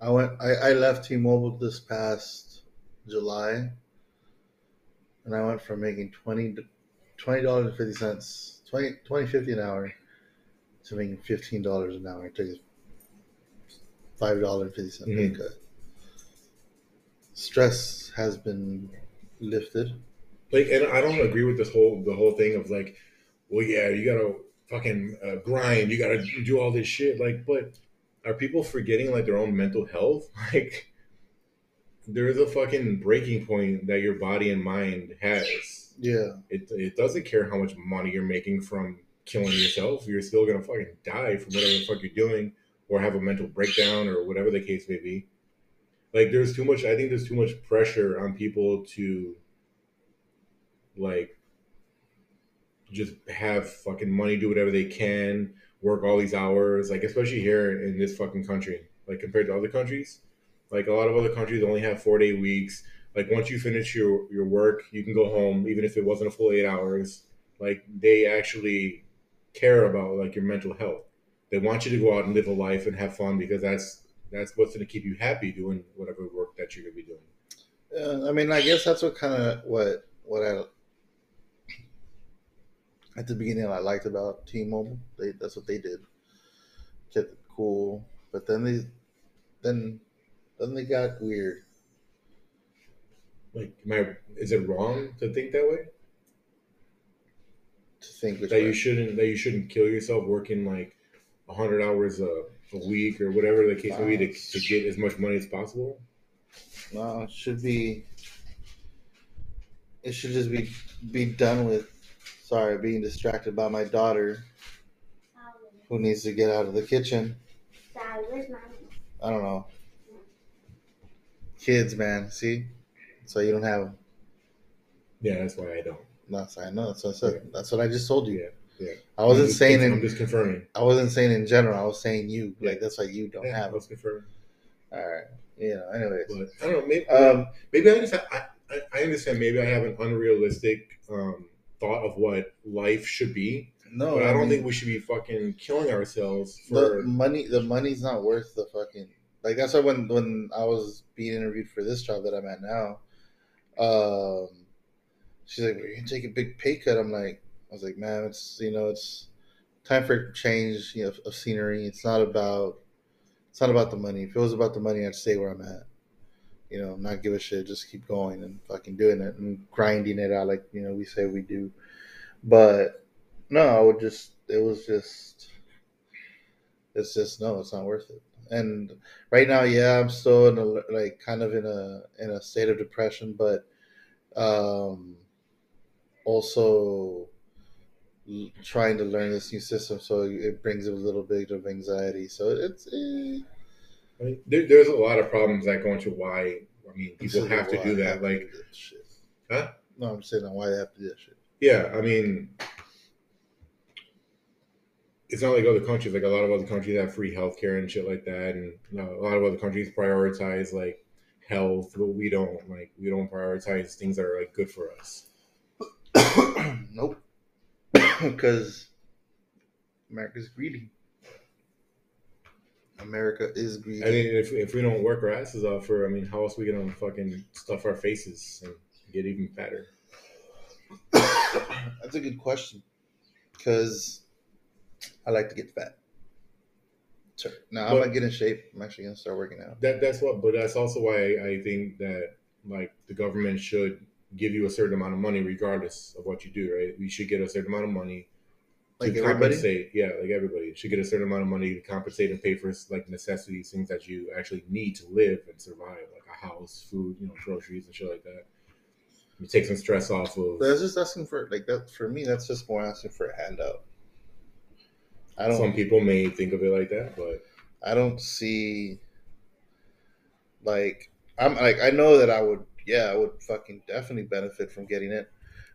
I went. I, I left T-Mobile this past July, and I went from making twenty twenty dollars and fifty cents, 20, 20 50 an hour, to making fifteen dollars an hour. A five dollar and fifty cent pay Mhm. cut. Stress has been lifted. like and i don't agree with this whole the whole thing of like well yeah you gotta fucking uh, grind you gotta do all this shit like but are people forgetting like their own mental health <laughs> like there's a fucking breaking point that your body and mind has Yeah, it, it doesn't care how much money you're making from killing yourself. You're still gonna fucking die from whatever the fuck you're doing or have a mental breakdown or whatever the case may be. Like there's too much i think there's too much pressure on people to like just have fucking money do whatever they can work all these hours like especially here in this fucking country like compared to other countries. Like a lot of other countries only have four day weeks like once you finish your your work you can go home even if it wasn't a full eight hours like they actually care about like your mental health they want you to go out and live a life and have fun because that's that's what's going to keep you happy doing whatever work that you're going to be doing Uh, I mean, I guess that's what kind of what what I at the beginning I liked about T-Mobile. They that's what they did, kept it cool. But then they then then they got weird. Like am I, is it wrong to think that way To think which that way. you shouldn't that you shouldn't kill yourself working like hundred hours a, a week or whatever the case may be to, to get as much money as possible. No, it should be. It should just be be done with. Sorry, being distracted by my daughter who needs to get out of the kitchen. Dad, where's mommy? I don't know. Kids, man. See, so you don't have. 'em. Yeah, that's why I don't. That's I know. That's what I said. That's what I just told you. Yeah, yeah. I wasn't just, saying I'm in. just confirming. I wasn't saying in general. I was saying you. Yeah. Like that's why you don't Yeah, have. 'em. was confirming. All right. You know. Anyways. But I don't know. Maybe, Um. maybe I just I, I, I understand. Maybe I have an unrealistic um, thought of what life should be, No. but I don't mean, think we should be fucking killing ourselves the for. money the money's not worth the fucking like that's why when when I was being interviewed for this job that I'm at now, um she's like, We're gonna take a big pay cut. I'm like I was like, man, it's you know, it's time for a change, you know, of scenery. It's not about it's not about the money. If it was about the money, I'd stay where I'm at. You know, not give a shit, just keep going and fucking doing it and grinding it out like, you know, we say we do. But no, I would just it was just it's just no, it's not worth it. And right now, yeah, I'm still in a like kind of in a in a state of depression, but um, also trying to learn this new system, so it brings a little bit of anxiety. So it's eh, I mean, there, there's a lot of problems that go into why. I mean, people have to do that. Like. Huh? No, I'm saying why they have to do that shit. yeah, I mean, it's not like other countries. Like a lot of other countries have free healthcare and shit like that, and you know, a lot of other countries prioritize like health, but we don't. Like, we don't prioritize things that are like good for us. <coughs> nope, <coughs> because America's greedy. America is greedy. I mean, if, if we don't work our asses off for, I mean, how else are we gonna fucking stuff our faces and get even fatter? <coughs> That's a good question. Because I like to get fat. Sure. No, I'm gonna get in shape. I'm actually gonna start working out. That that's what, but that's also why I think that like the government should give you a certain amount of money regardless of what you do. Right? You should get a certain amount of money Like to everybody? compensate. Yeah, like everybody should get a certain amount of money to compensate and pay for like necessities, things that you actually need to live and survive, like a house, food, you know, groceries and shit like that. You take some stress off of. That's just asking for like that. For me, that's just more asking for a handout. I don't. Some people may think of it like that, but I don't see. Like I'm like I know that I would. Yeah, I would fucking definitely benefit from getting it,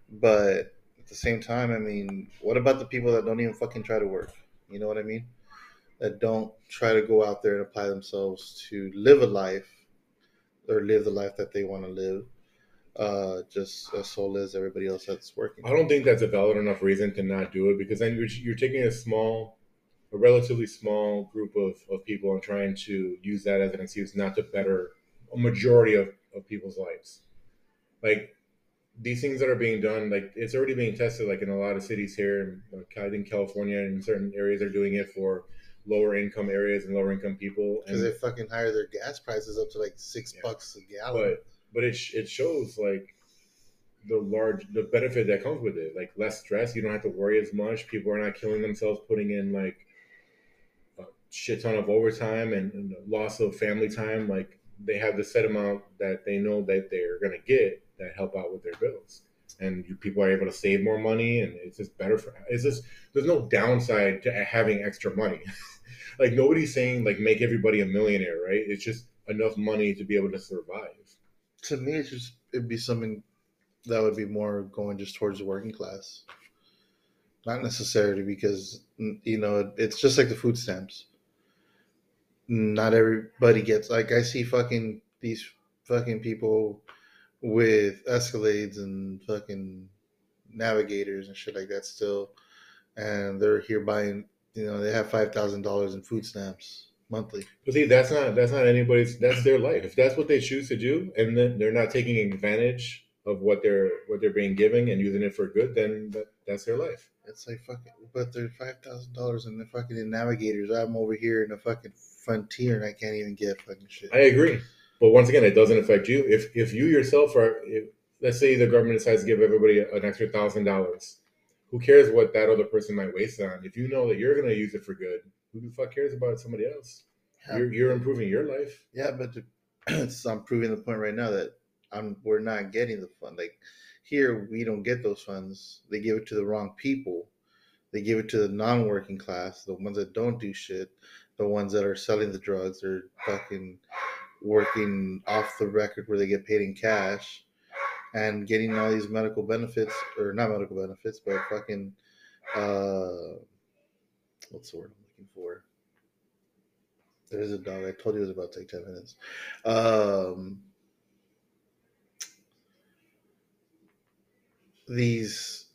but at the same time, I mean, what about the people that don't even fucking try to work? You know what I mean? That don't try to go out there and apply themselves to live a life or live the life that they want to live, uh, just as soul as everybody else that's working. I don't think that's a valid enough reason to not do it because then you're, you're taking a small, a relatively small group of, of people and trying to use that as an excuse not to better a majority of, of people's lives. Like these things that are being done, like it's already being tested, like in a lot of cities here. I think California and certain areas are doing it for lower income areas and lower income people. Because they fucking hire their gas prices up to like six Yeah. bucks a gallon. but but it it shows like the large the benefit that comes with it like less stress you don't have to worry as much people are not killing themselves putting in like a shit ton of overtime and, and loss of family time like they have the set amount that they know that they're going to get that help out with their bills. And you, people are able to save more money and it's just better for it's just there's no downside to having extra money. <laughs> Like nobody's saying like make everybody a millionaire right? It's just enough money to be able to survive to me, it's just it'd be something that would be more going just towards the working class. Not necessarily because you know it's just like the food stamps. Not everybody gets like I see fucking these fucking people with Escalades and fucking navigators and shit like that still, and they're here buying. You know they have five thousand dollars in food stamps monthly. But see, that's not that's not anybody's. That's their life. If that's what they choose to do, and then they're not taking advantage of what they're what they're being given and using it for good, then that, that's their life. It's like fucking, but they're five thousand dollars in the fucking in navigators. I'm over here in a fucking frontier and I can't even get fucking shit. I agree, but once again, it doesn't affect you. If if you yourself are, if, let's say the government decides to give everybody an extra thousand dollars, who cares what that other person might waste on? If you know that you're gonna use it for good, who the fuck cares about somebody else? Yeah. You're you're improving your life. Yeah, but the, <clears throat> it's, I'm proving the point right now that I'm we're not getting the fund. Like here, we don't get those funds. They give it to the wrong people. They give it to the non-working class, the ones that don't do shit, the ones that are selling the drugs. They're fucking working off the record where they get paid in cash and getting all these medical benefits or not medical benefits, but fucking uh, what's the word looking for? There's a dog. I told you it was about to take ten minutes. Um, these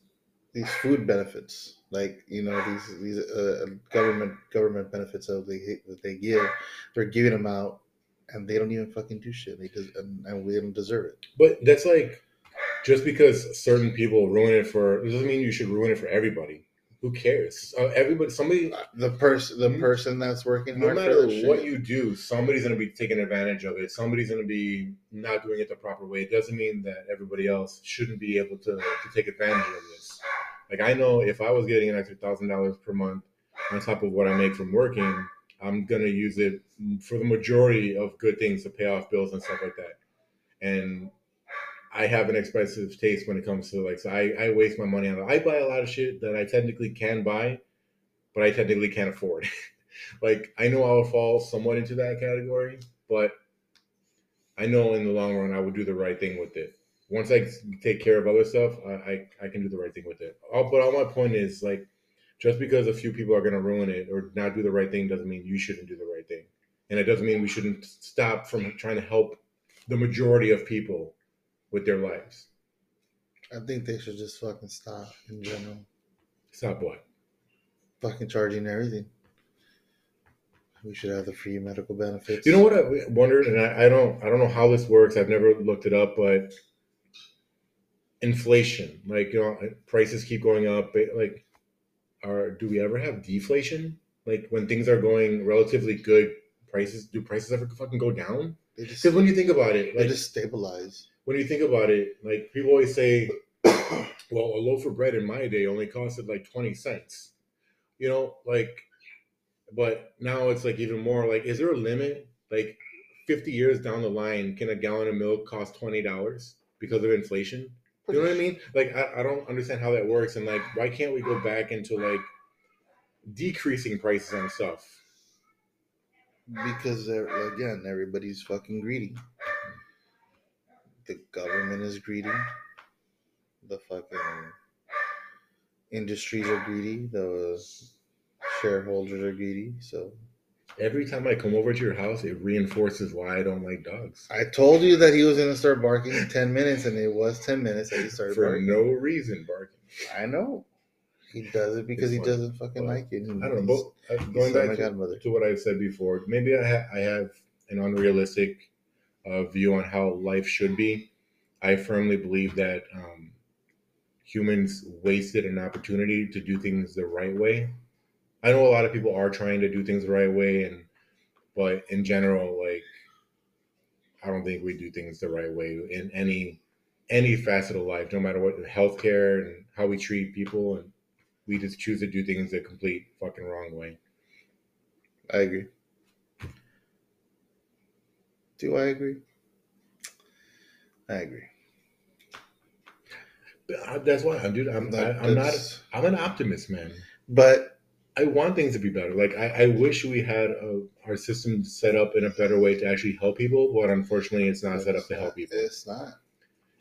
these food benefits, like you know these these uh, government government benefits that they that they give, they're giving them out, and they don't even fucking do shit. They just and, and we don't deserve it. But that's like just because certain people ruin it for it doesn't mean you should ruin it for everybody. Who cares? Uh, everybody, somebody, The person the Mhm. person that's working no hard matter what shit, you do, somebody's gonna be taking advantage of it. Somebody's gonna be not doing it the proper way. It doesn't mean that everybody else shouldn't be able to, to take advantage of this. Like I know if I was getting an extra thousand dollars per month on top of what I make from working, I'm gonna use it for the majority of good things to pay off bills and stuff like that. And I have an expensive taste when it comes to like so I, I waste my money on it. I buy a lot of shit that I technically can buy, but I technically can't afford. <laughs> like I know I'll fall somewhat into that category, but I know in the long run I would do the right thing with it. Once I take care of other stuff, I, I, I can do the right thing with it. All, but all my point is like just because a few people are gonna ruin it or not do the right thing doesn't mean you shouldn't do the right thing. And it doesn't mean we shouldn't stop from trying to help the majority of people with their lives. I think they should just fucking stop in general. Stop what? Fucking charging everything. We should have the free medical benefits. You know what I wondered, and I, I don't, I don't know how this works. I've never looked it up, but inflation, like you know, uh, prices keep going up. Like, are do we ever have deflation? Like when things are going relatively good, prices do prices ever fucking go down? Because when you think about it, they just stabilize. When you think about it, like people always say, <coughs> well, a loaf of bread in my day only costed like 20 cents. You know, like, but now it's like even more like, is there a limit? Like 50 years down the line, can a gallon of milk cost $20 because of inflation? You know what I mean? Like, I, I don't understand how that works. And like, why can't we go back into like decreasing prices on stuff? Because again, everybody's fucking greedy. The government is greedy. The fucking industries are greedy. The shareholders are greedy. So Every time I come over to your house, it reinforces why I don't like dogs. I told you that he was gonna start barking in ten minutes, and it was ten minutes that he started For barking. no reason, barking. I know. He does it because he It's fine. doesn't fucking Well, like it. He- I don't know. But uh, going back to, to what I've said before, maybe I, ha- I have an unrealistic uh, view on how life should be. I firmly believe that um, humans wasted an opportunity to do things the right way. I know a lot of people are trying to do things the right way, and but in general, like I don't think we do things the right way in any any facet of life, no matter what healthcare and how we treat people, and we just choose to do things the complete fucking wrong way. I agree. Do I agree? I agree. That's why I'm, dude. I'm, I, I'm not. I'm an optimist, man. But I want things to be better. Like I, I wish we had a, our system set up in a better way to actually help people, but unfortunately, it's not set up to help people. It's not.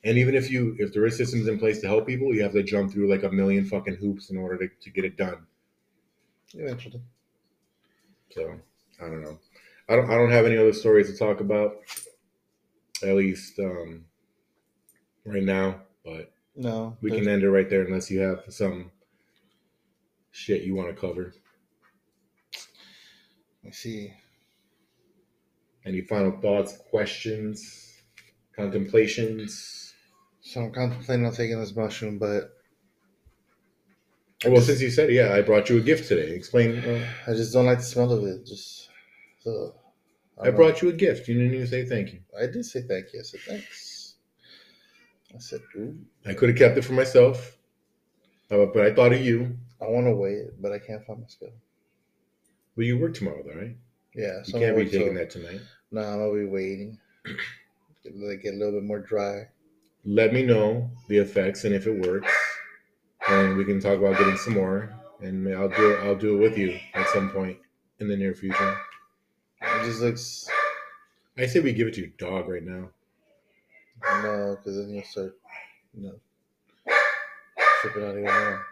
And even if you, if there is systems in place to help people, you have to jump through like a million fucking hoops in order to, to get it done. Eventually. So I don't know. I don't. I don't have any other stories to talk about. At least um, right now, but No. we can end it right there unless you have some shit you want to cover. Me see. Any final thoughts, questions, contemplations? So I'm contemplating on taking this mushroom, but well, since you said yeah, I brought you a gift today. Explain. Uh, I just don't like the smell of it. Just so I brought you a gift. You didn't even say thank you. I did say thank you. I said thanks. I said, ooh. I could have kept it for myself, but I thought of you. I want to wait, but I can't find my schedule. But you work tomorrow, though, right? Yeah, You can't be taking till- that tonight. No, I'm gonna be waiting. <clears throat> Let get a little bit more dry. Let me know the effects and if it works, and we can talk about getting some more. And I'll do it. I'll do it with you at some point in the near future. It just looks I say we give it to your dog right now. no, because then you'll start, you know, tripping out even more.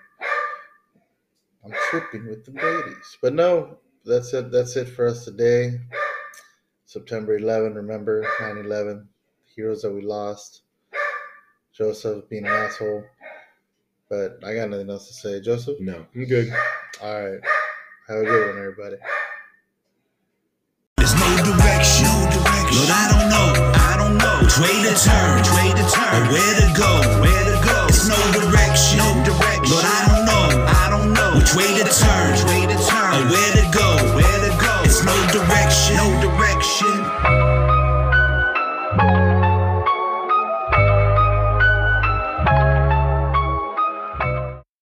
I'm tripping with the ladies, but no, that's it. That's it for us today. September 11. Remember 9/11, heroes that we lost. Joseph being an asshole, but I got nothing else to say. Joseph, No, I'm good. all right, have a good one, everybody. Lord, I don't know. I don't know. Which way to turn? Which way to turn? Or where to go? Where to go? There's no direction. No direction. I don't know. I don't know. Which way to turn?